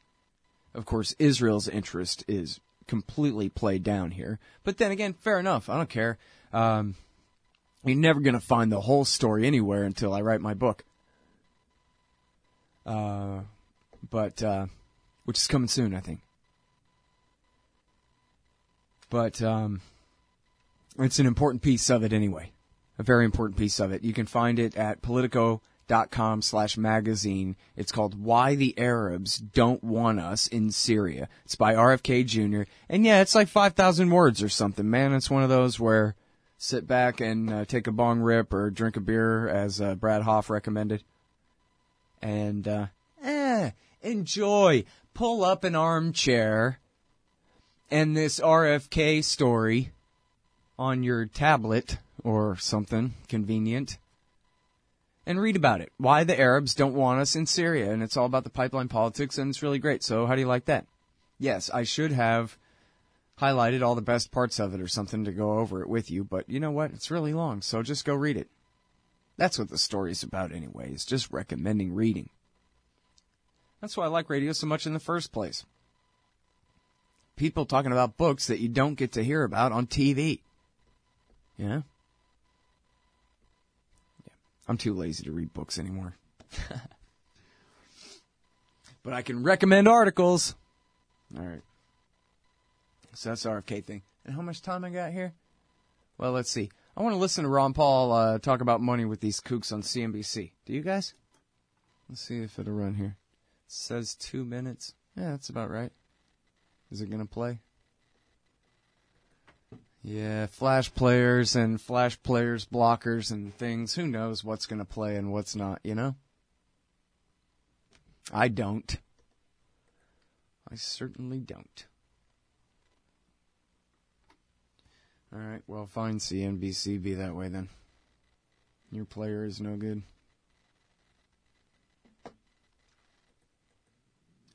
Of course, Israel's interest is completely played down here. But then again, fair enough. I don't care. Um, you're never going to find the whole story anywhere until I write my book. Uh, but, uh, which is coming soon, I think. But, um, it's an important piece of it anyway. A very important piece of it. You can find it at politico.com slash magazine. It's called Why the Arabs Don't Want Us in Syria. It's by RFK Jr. And yeah, it's like 5,000 words or something, man. It's one of those where sit back and uh, take a bong rip or drink a beer as uh, Brad Hoff recommended. And, uh, eh, enjoy. Pull up an armchair and this RFK story on your tablet or something convenient and read about it. Why the Arabs don't want us in Syria. And it's all about the pipeline politics and it's really great. So how do you like that? Yes, I should have highlighted all the best parts of it or something to go over it with you, but you know what? It's really long, so just go read it. That's what the story's about anyway, is just recommending reading. That's why I like radio so much in the first place. People talking about books that you don't get to hear about on TV. Yeah? Yeah. I'm too lazy to read books anymore. but I can recommend articles. All right. So that's RFK thing. And how much time I got here? Well, let's see. I want to listen to Ron Paul uh, talk about money with these kooks on CNBC. Do you guys? Let's see if it'll run here. It says two minutes. Yeah, that's about right. Is it going to play? Yeah, flash players and flash players blockers and things. Who knows what's going to play and what's not, you know? I don't. I certainly don't. All right, well, fine, CNBC, be that way then. Your player is no good.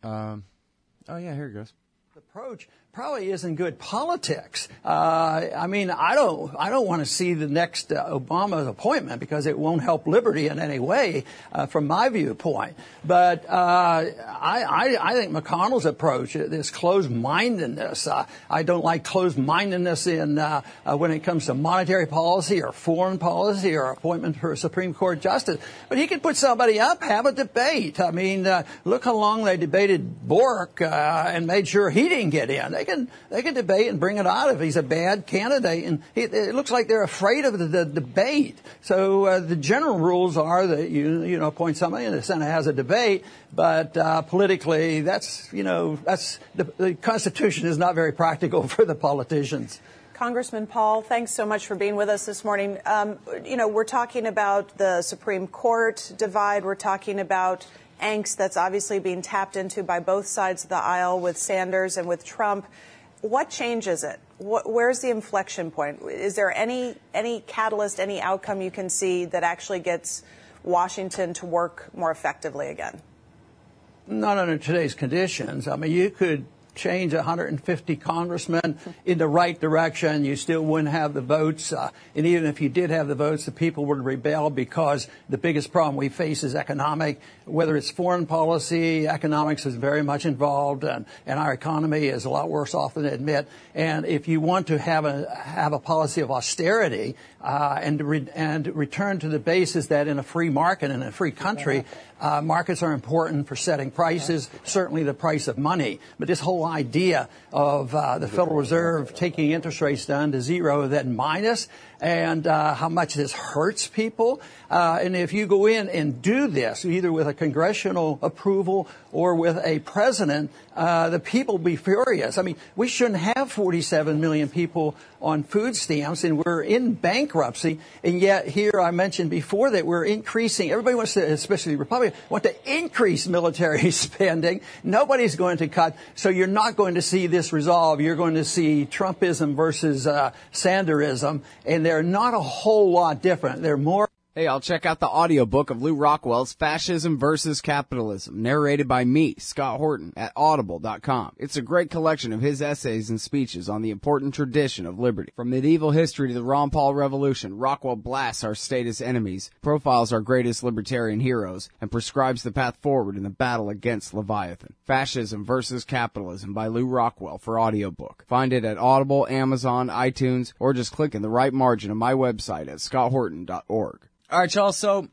Um, oh yeah, here it goes. Approach probably isn't good politics. Uh, I mean, I don't, I don't want to see the next uh, Obama appointment because it won't help liberty in any way, uh, from my viewpoint. But uh, I, I, I, think McConnell's approach, uh, this closed-mindedness, uh, I don't like closed-mindedness in when it comes to monetary policy or foreign policy or appointment for a Supreme Court justice. But he could put somebody up, have a debate. I mean, look how long they debated Bork and made sure he didn't get in. They can they can debate and bring it out if he's a bad candidate. And he, it looks like they're afraid of the, the debate. So uh, the general rules are that you you know appoint somebody and the Senate has a debate, but uh, politically that's you know that's the, the Constitution is not very practical for the politicians. Congressman Paul, thanks so much for being with us this morning. Um, you know, we're talking about the Supreme Court divide. We're talking about angst that's obviously being tapped into by both sides of the aisle with Sanders and with Trump. What changes it? What, where's the inflection point? Is there any any catalyst, any outcome you can see that actually gets Washington to work more effectively again? Not under today's conditions. I mean, you could change 150 congressmen in the right direction, you still wouldn't have the votes. Uh, and even if you did have the votes, the people would rebel because the biggest problem we face is economic. Whether it's foreign policy, economics is very much involved, and, and our economy is a lot worse off than admit. And if you want to have a have a policy of austerity uh, and re- and return to the basis that in a free market and a free country, uh, markets are important for setting prices, certainly the price of money. But this whole idea of uh, the Federal Reserve taking interest rates down to zero, then minus, and uh, how much this hurts people. Uh, and if you go in and do this, either with a congressional approval or with a president, uh, the people will be furious. I mean, we shouldn't have 47 million people on food stamps, and we're in bankruptcy. And yet, here I mentioned before that we're increasing. Everybody wants to, especially Republicans, want to increase military spending. Nobody's going to cut. So you're not going to see this resolve. You're going to see Trumpism versus uh, Sanderism, and they're not a whole lot different. They're more Hey, I'll check out the audiobook of Lew Rockwell's Fascism versus Capitalism, narrated by me, Scott Horton, at audible.com. It's a great collection of his essays and speeches on the important tradition of liberty. From medieval history to the Ron Paul Revolution, Rockwell blasts our status enemies, profiles our greatest libertarian heroes, and prescribes the path forward in the battle against Leviathan. Fascism versus Capitalism by Lew Rockwell for audiobook. Find it at Audible, Amazon, iTunes, or just click in the right margin of my website at scotthorton.org. All right, y'all. So,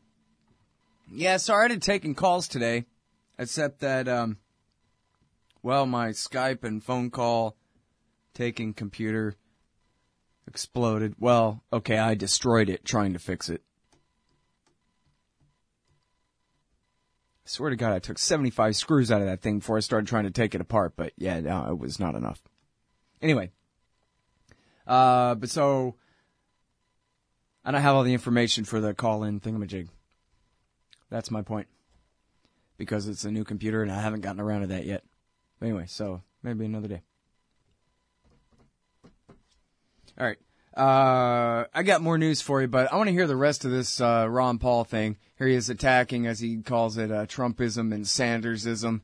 yeah, sorry to taking calls today, except that, um, well, my Skype and phone call taking computer exploded. Well, okay, I destroyed it trying to fix it. I swear to God, I took 75 screws out of that thing before I started trying to take it apart, but yeah, no, it was not enough. Anyway, uh, but so, I don't have all the information for the call-in thingamajig. That's my point. Because it's a new computer and I haven't gotten around to that yet. But anyway, so maybe another day. All right. Uh, I got more news for you, but I want to hear the rest of this uh, Ron Paul thing. Here he is attacking, as he calls it, uh, Trumpism and Sandersism.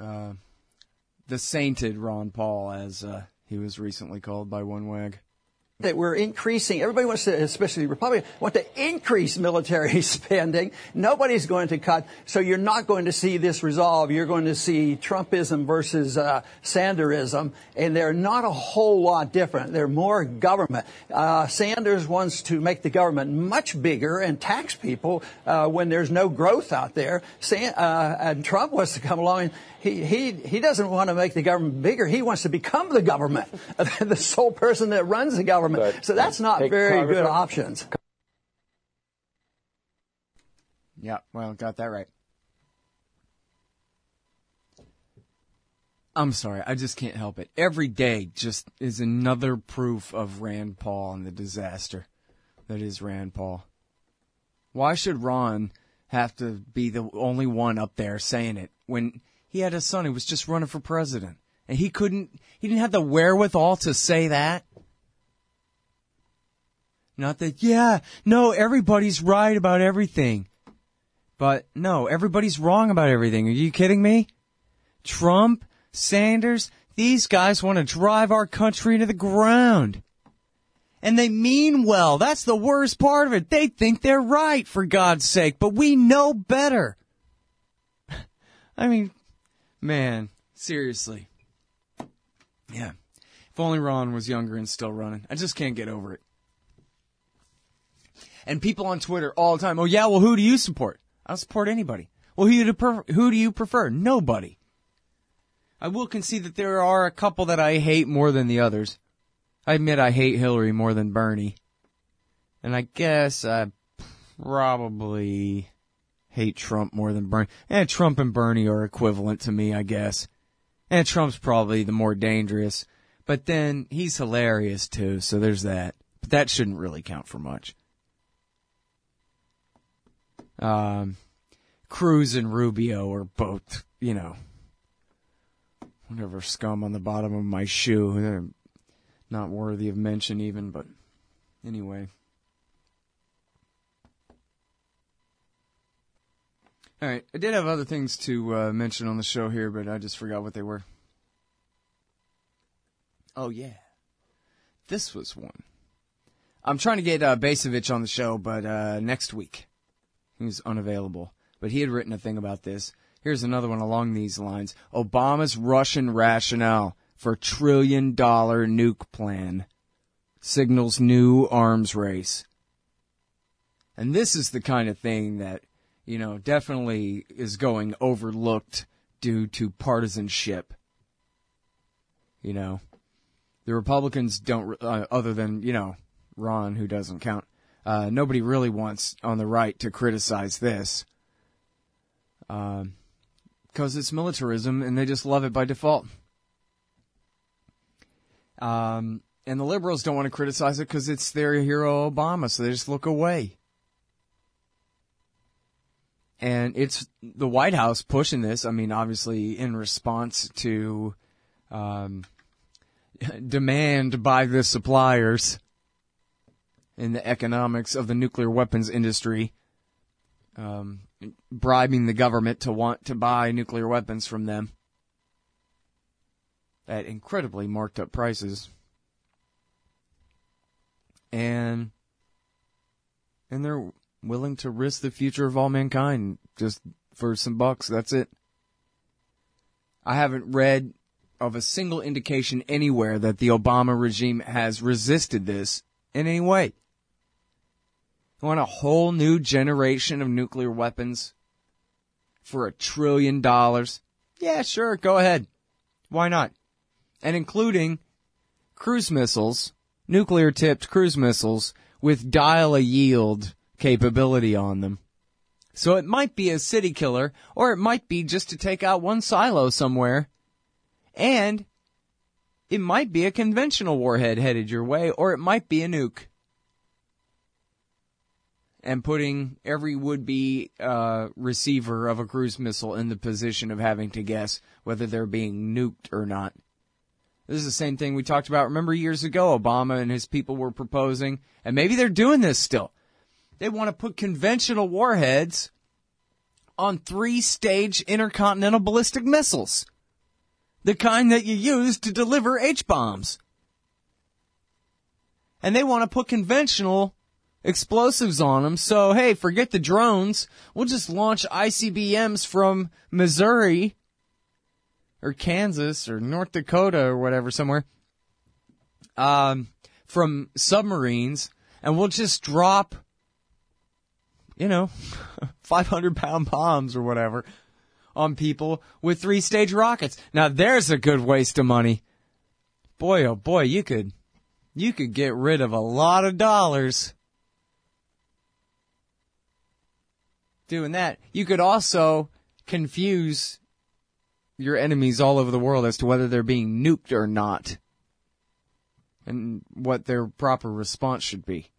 Uh, the sainted Ron Paul, as uh, he was recently called by one wag that we're increasing. Everybody wants to, especially Republicans, want to increase military spending. Nobody's going to cut. So you're not going to see this resolve. You're going to see Trumpism versus uh, Sanderism, and they're not a whole lot different. They're more government. Uh, Sanders wants to make the government much bigger and tax people uh, when there's no growth out there. San- uh, and Trump wants to come along and he, he, he doesn't want to make the government bigger. He wants to become the government, the sole person that runs the government. But so that's not very good options. Yeah, well, got that right. I'm sorry, I just can't help it. Every day just is another proof of Rand Paul and the disaster that is Rand Paul. Why should Ron have to be the only one up there saying it when he had a son who was just running for president. And he couldn't, he didn't have the wherewithal to say that. Not that, yeah, no, everybody's right about everything. But no, everybody's wrong about everything. Are you kidding me? Trump, Sanders, these guys want to drive our country into the ground. And they mean well. That's the worst part of it. They think they're right, for God's sake, but we know better. I mean, Man, seriously. Yeah. If only Ron was younger and still running. I just can't get over it. And people on Twitter all the time, oh yeah, well who do you support? I don't support anybody. Well, who do you, prefer, who do you prefer? Nobody. I will concede that there are a couple that I hate more than the others. I admit I hate Hillary more than Bernie. And I guess I probably hate Trump more than Bernie. And Trump and Bernie are equivalent to me, I guess. And Trump's probably the more dangerous. But then he's hilarious too, so there's that. But that shouldn't really count for much. Um, Cruz and Rubio are both, you know, whatever scum on the bottom of my shoe. They're not worthy of mention even, but anyway. All right. I did have other things to uh, mention on the show here, but I just forgot what they were. Oh yeah, this was one. I'm trying to get uh, Bacevich on the show, but uh, next week he's unavailable. But he had written a thing about this. Here's another one along these lines: Obama's Russian rationale for trillion dollar nuke plan signals new arms race. And this is the kind of thing that, you know, definitely is going overlooked due to partisanship. You know, the Republicans don't, uh, other than, you know, Ron, who doesn't count, uh, nobody really wants on the right to criticize this. Because um, it's militarism and they just love it by default. Um, and the liberals don't want to criticize it because it's their hero Obama, so they just look away. And it's the White House pushing this. I mean, obviously in response to um, demand by the suppliers in the economics of the nuclear weapons industry, um, bribing the government to want to buy nuclear weapons from them at incredibly marked up prices. And and they're willing to risk the future of all mankind just for some bucks. That's it. I haven't read of a single indication anywhere that the Obama regime has resisted this in any way. Want a whole new generation of nuclear weapons for a trillion dollars? Yeah, sure, go ahead. Why not? And including cruise missiles, nuclear tipped cruise missiles with dial a yield capability on them. So it might be a city killer, or it might be just to take out one silo somewhere. And it might be a conventional warhead headed your way, or it might be a nuke. And putting every would be uh, receiver of a cruise missile in the position of having to guess whether they're being nuked or not. This is the same thing we talked about. Remember years ago, Obama and his people were proposing, and maybe they're doing this still they want to put conventional warheads on three stage intercontinental ballistic missiles. The kind that you use to deliver H bombs. And they want to put conventional explosives on them. So, hey, forget the drones. We'll just launch ICBMs from Missouri or Kansas or North Dakota or whatever somewhere. Um, from submarines and we'll just drop you know, 500 pound bombs or whatever on people with three stage rockets. Now there's a good waste of money. Boy, oh boy, you could, you could get rid of a lot of dollars doing that. You could also confuse your enemies all over the world as to whether they're being nuked or not and what their proper response should be.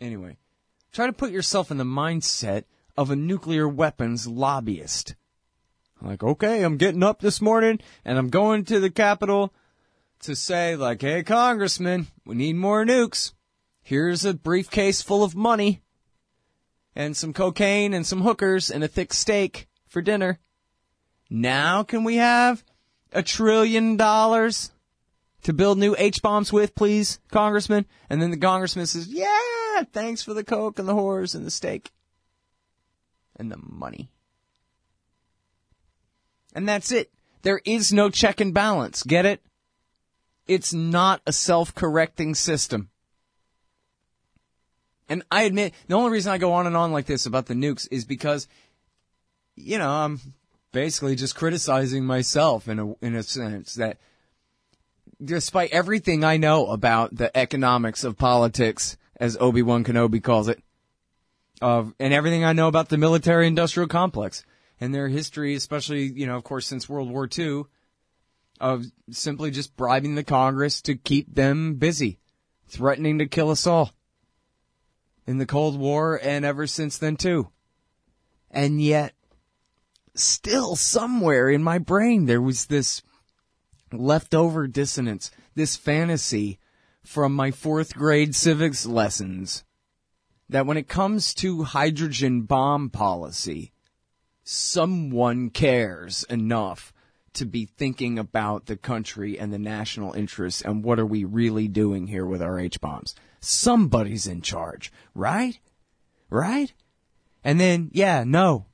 Anyway, try to put yourself in the mindset of a nuclear weapons lobbyist. Like, okay, I'm getting up this morning and I'm going to the Capitol to say, like, hey, Congressman, we need more nukes. Here's a briefcase full of money and some cocaine and some hookers and a thick steak for dinner. Now can we have a trillion dollars to build new H bombs with, please, Congressman? And then the Congressman says, yeah, thanks for the coke and the whores and the steak and the money. And that's it. There is no check and balance. Get it? It's not a self-correcting system. And I admit, the only reason I go on and on like this about the nukes is because, you know, I'm basically just criticizing myself in a, in a sense that despite everything I know about the economics of politics as Obi-Wan Kenobi calls it, of, and everything I know about the military industrial complex and their history, especially, you know, of course, since World War II, of simply just bribing the Congress to keep them busy, threatening to kill us all in the Cold War and ever since then too. And yet, still somewhere in my brain, there was this leftover dissonance, this fantasy from my fourth grade civics lessons that when it comes to hydrogen bomb policy, someone cares enough to be thinking about the country and the national interests and what are we really doing here with our H bombs. Somebody's in charge, right? Right? And then, yeah, no.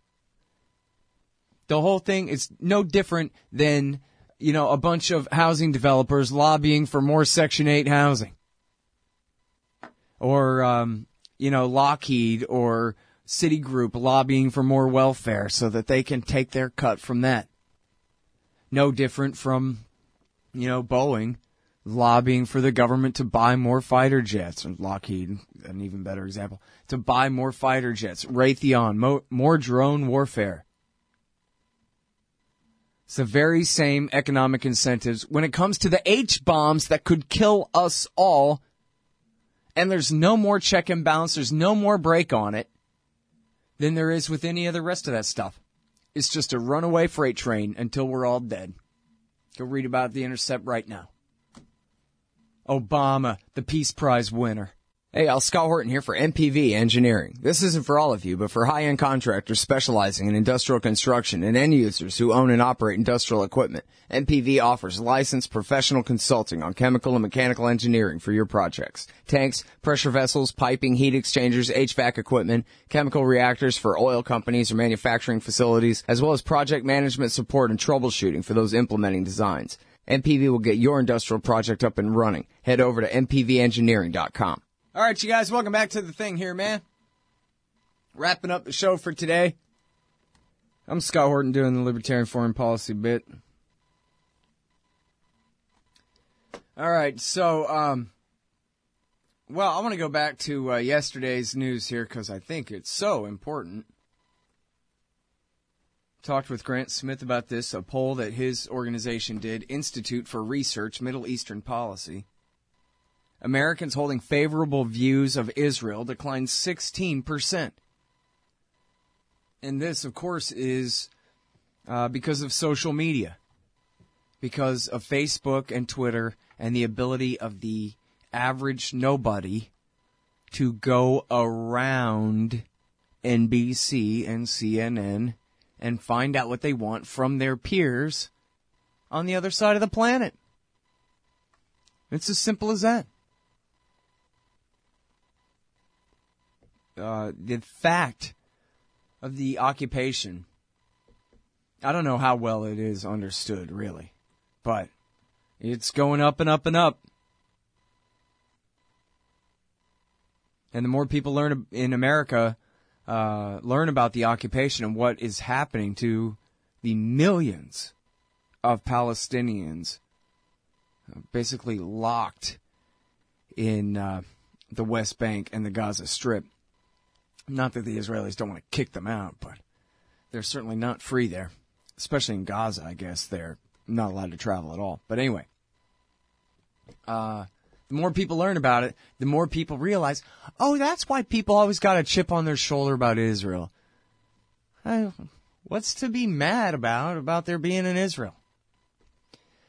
The whole thing is no different than, you know, a bunch of housing developers lobbying for more Section 8 housing. Or, um, you know, Lockheed or Citigroup lobbying for more welfare so that they can take their cut from that. No different from, you know, Boeing lobbying for the government to buy more fighter jets, and Lockheed, an even better example, to buy more fighter jets, Raytheon, mo- more drone warfare. It's the very same economic incentives when it comes to the H bombs that could kill us all. And there's no more check and balance, there's no more brake on it than there is with any of the rest of that stuff. It's just a runaway freight train until we're all dead. Go read about the Intercept right now. Obama, the Peace Prize winner. Hey, Al Scott Horton here for MPV Engineering. This isn't for all of you, but for high-end contractors specializing in industrial construction and end users who own and operate industrial equipment. MPV offers licensed professional consulting on chemical and mechanical engineering for your projects. Tanks, pressure vessels, piping, heat exchangers, HVAC equipment, chemical reactors for oil companies or manufacturing facilities, as well as project management support and troubleshooting for those implementing designs. MPV will get your industrial project up and running. Head over to mpvengineering.com. All right, you guys, welcome back to the thing here, man. Wrapping up the show for today. I'm Scott Horton doing the Libertarian Foreign Policy bit. All right, so, um, well, I want to go back to uh, yesterday's news here because I think it's so important. Talked with Grant Smith about this, a poll that his organization did, Institute for Research Middle Eastern Policy. Americans holding favorable views of Israel declined 16%. And this, of course, is uh, because of social media, because of Facebook and Twitter, and the ability of the average nobody to go around NBC and CNN and find out what they want from their peers on the other side of the planet. It's as simple as that. Uh, the fact of the occupation, I don't know how well it is understood, really, but it's going up and up and up. And the more people learn in America, uh, learn about the occupation and what is happening to the millions of Palestinians uh, basically locked in uh, the West Bank and the Gaza Strip. Not that the Israelis don't want to kick them out, but they're certainly not free there, especially in Gaza. I guess they're not allowed to travel at all. But anyway, uh, the more people learn about it, the more people realize, oh, that's why people always got a chip on their shoulder about Israel. I, what's to be mad about about there being an Israel?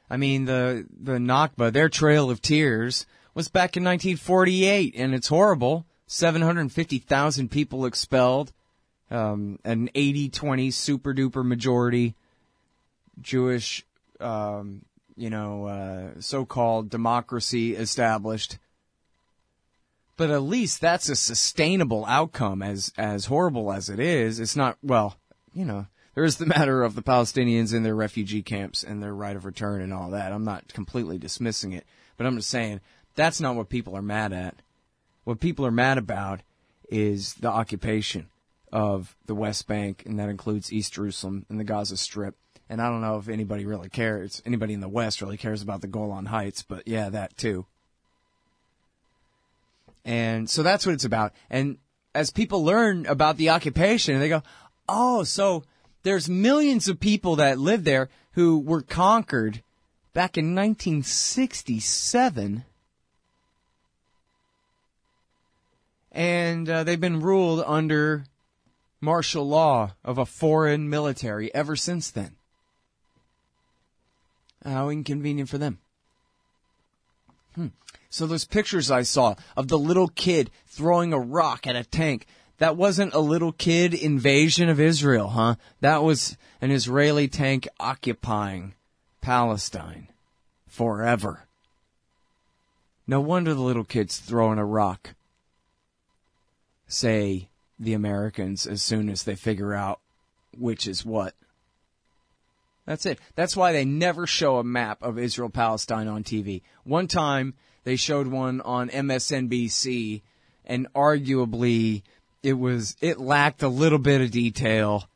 I mean, the the Nakba, their Trail of Tears, was back in 1948, and it's horrible. 750,000 people expelled, um, an 80-20 super duper majority Jewish, um, you know, uh, so-called democracy established. But at least that's a sustainable outcome as, as horrible as it is. It's not, well, you know, there is the matter of the Palestinians in their refugee camps and their right of return and all that. I'm not completely dismissing it, but I'm just saying that's not what people are mad at. What people are mad about is the occupation of the West Bank, and that includes East Jerusalem and the Gaza Strip. And I don't know if anybody really cares, anybody in the West really cares about the Golan Heights, but yeah, that too. And so that's what it's about. And as people learn about the occupation, they go, oh, so there's millions of people that live there who were conquered back in 1967 and uh, they've been ruled under martial law of a foreign military ever since then. How inconvenient for them. Hmm. So those pictures I saw of the little kid throwing a rock at a tank, that wasn't a little kid invasion of Israel, huh? That was an Israeli tank occupying Palestine forever. No wonder the little kids throwing a rock say the Americans as soon as they figure out which is what. That's it. That's why they never show a map of Israel Palestine on TV. One time they showed one on MSNBC and arguably it was it lacked a little bit of detail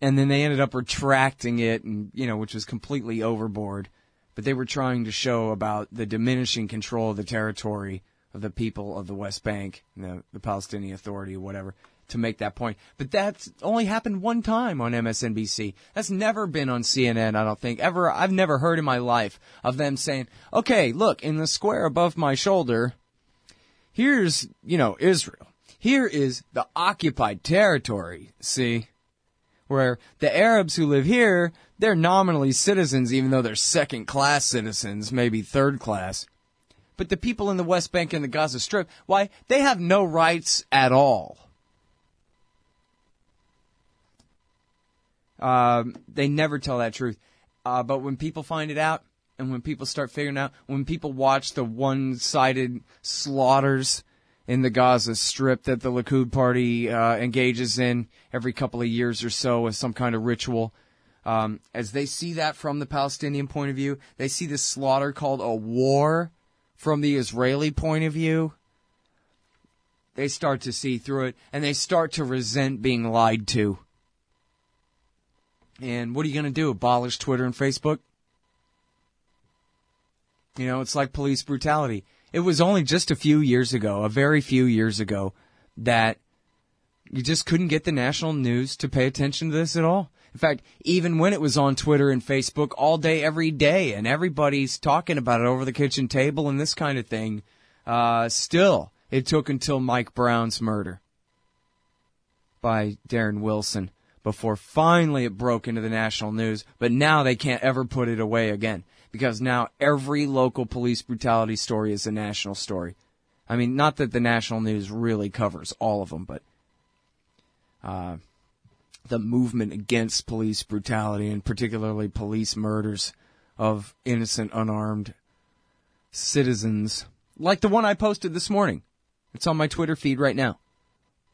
and then they ended up retracting it and you know which was completely overboard but they were trying to show about the diminishing control of the territory the people of the West Bank, the, the Palestinian Authority, or whatever, to make that point. But that's only happened one time on MSNBC. That's never been on CNN, I don't think. Ever, I've never heard in my life of them saying, okay, look, in the square above my shoulder, here's, you know, Israel. Here is the occupied territory, see? Where the Arabs who live here, they're nominally citizens, even though they're second class citizens, maybe third class. But the people in the West Bank and the Gaza Strip, why, they have no rights at all. Um, they never tell that truth. Uh, but when people find it out, and when people start figuring out, when people watch the one-sided slaughters in the Gaza Strip that the Likud party uh, engages in every couple of years or so as some kind of ritual, um, as they see that from the Palestinian point of view, they see this slaughter called a war from the Israeli point of view, they start to see through it and they start to resent being lied to. And what are you going to do? Abolish Twitter and Facebook? You know, it's like police brutality. It was only just a few years ago, a very few years ago, that you just couldn't get the national news to pay attention to this at all. In fact, even when it was on Twitter and Facebook all day, every day, and everybody's talking about it over the kitchen table and this kind of thing, uh, still, it took until Mike Brown's murder by Darren Wilson before finally it broke into the national news. But now they can't ever put it away again because now every local police brutality story is a national story. I mean, not that the national news really covers all of them, but uh, the movement against police brutality and particularly police murders of innocent, unarmed citizens, like the one I posted this morning. It's on my Twitter feed right now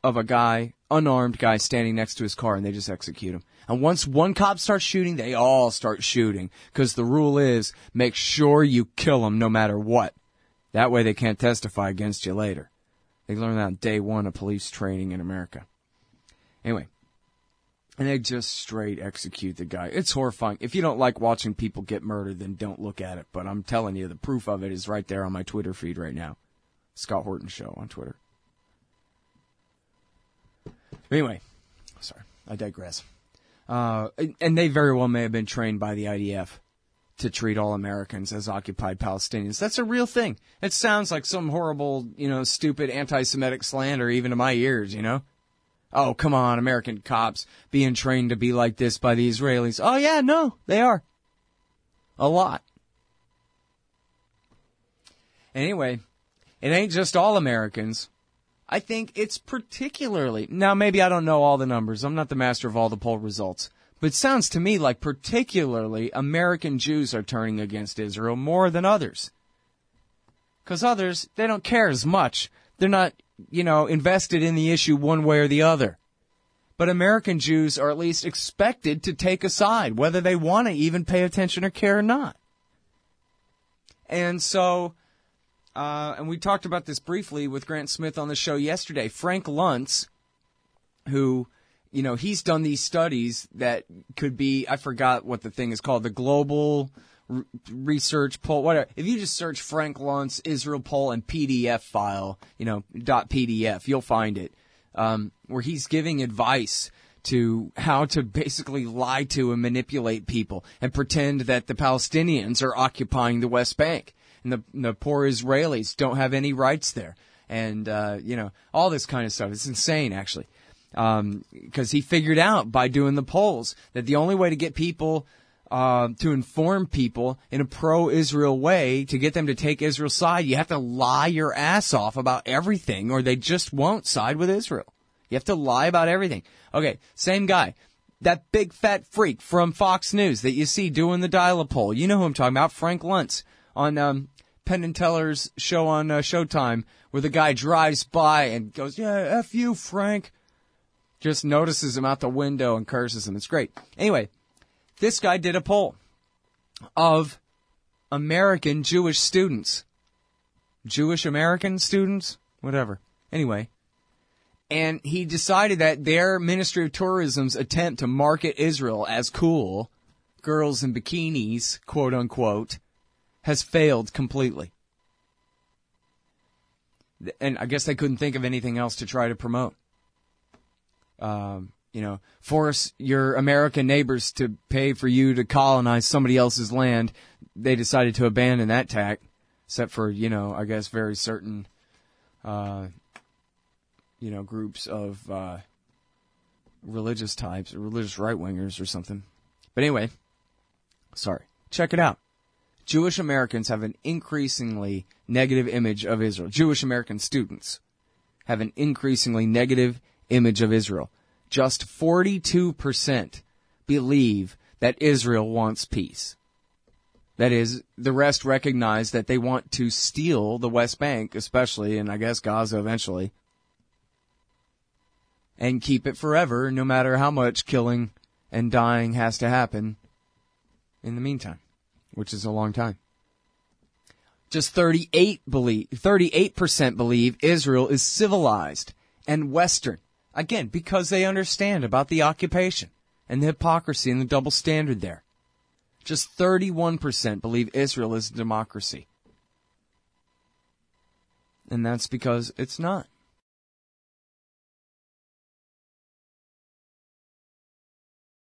of a guy, unarmed guy standing next to his car and they just execute him. And once one cop starts shooting, they all start shooting because the rule is make sure you kill them no matter what. That way they can't testify against you later. They learned that on day one of police training in America. Anyway, and they just straight execute the guy. It's horrifying. If you don't like watching people get murdered, then don't look at it. But I'm telling you, the proof of it is right there on my Twitter feed right now. Scott Horton Show on Twitter. Anyway, sorry, I digress. Uh, and they very well may have been trained by the IDF to treat all Americans as occupied Palestinians. That's a real thing. It sounds like some horrible, you know, stupid anti-Semitic slander even to my ears, you know? Oh, come on, American cops being trained to be like this by the Israelis. Oh yeah, no, they are. A lot. Anyway, it ain't just all Americans. I think it's particularly, now maybe I don't know all the numbers. I'm not the master of all the poll results. But it sounds to me like particularly American Jews are turning against Israel more than others. Cause others, they don't care as much. They're not you know, invested in the issue one way or the other. But American Jews are at least expected to take a side, whether they want to even pay attention or care or not. And so, uh, and we talked about this briefly with Grant Smith on the show yesterday. Frank Luntz, who, you know, he's done these studies that could be, I forgot what the thing is called, the global research poll, whatever. If you just search Frank Luntz Israel poll and PDF file, you know, dot PDF, you'll find it. Um, where he's giving advice to how to basically lie to and manipulate people and pretend that the Palestinians are occupying the West Bank and the, the poor Israelis don't have any rights there. And, uh, you know, all this kind of stuff. It's insane, actually. Um, cause he figured out by doing the polls that the only way to get people uh, to inform people in a pro-Israel way to get them to take Israel's side, you have to lie your ass off about everything, or they just won't side with Israel. You have to lie about everything. Okay, same guy. that big fat freak from Fox News that you see doing the dial poll. You know who I'm talking about, Frank Luntz on um, Penn and Teller's show on uh, Showtime, where the guy drives by and goes, "Yeah, f you, Frank." Just notices him out the window and curses him. It's great. Anyway, this guy did a poll of American Jewish students, Jewish American students, whatever. Anyway, and he decided that their Ministry of Tourism's attempt to market Israel as cool, girls in bikinis, quote unquote, has failed completely. And I guess they couldn't think of anything else to try to promote. Um, you know, force your American neighbors to pay for you to colonize somebody else's land. They decided to abandon that tack, except for, you know, I guess very certain, uh, you know, groups of, uh, religious types, religious right wingers or something. But anyway, sorry. Check it out. Jewish Americans have an increasingly negative image of Israel. Jewish American students have an increasingly negative image of Israel. Just 42% believe that Israel wants peace. That is, the rest recognize that they want to steal the West Bank, especially, and I guess Gaza eventually, and keep it forever, no matter how much killing and dying has to happen in the meantime which is a long time. Just 38 believe, 38% believe Israel is civilized and Western. Again, because they understand about the occupation and the hypocrisy and the double standard there. Just 31% believe Israel is a democracy. And that's because it's not.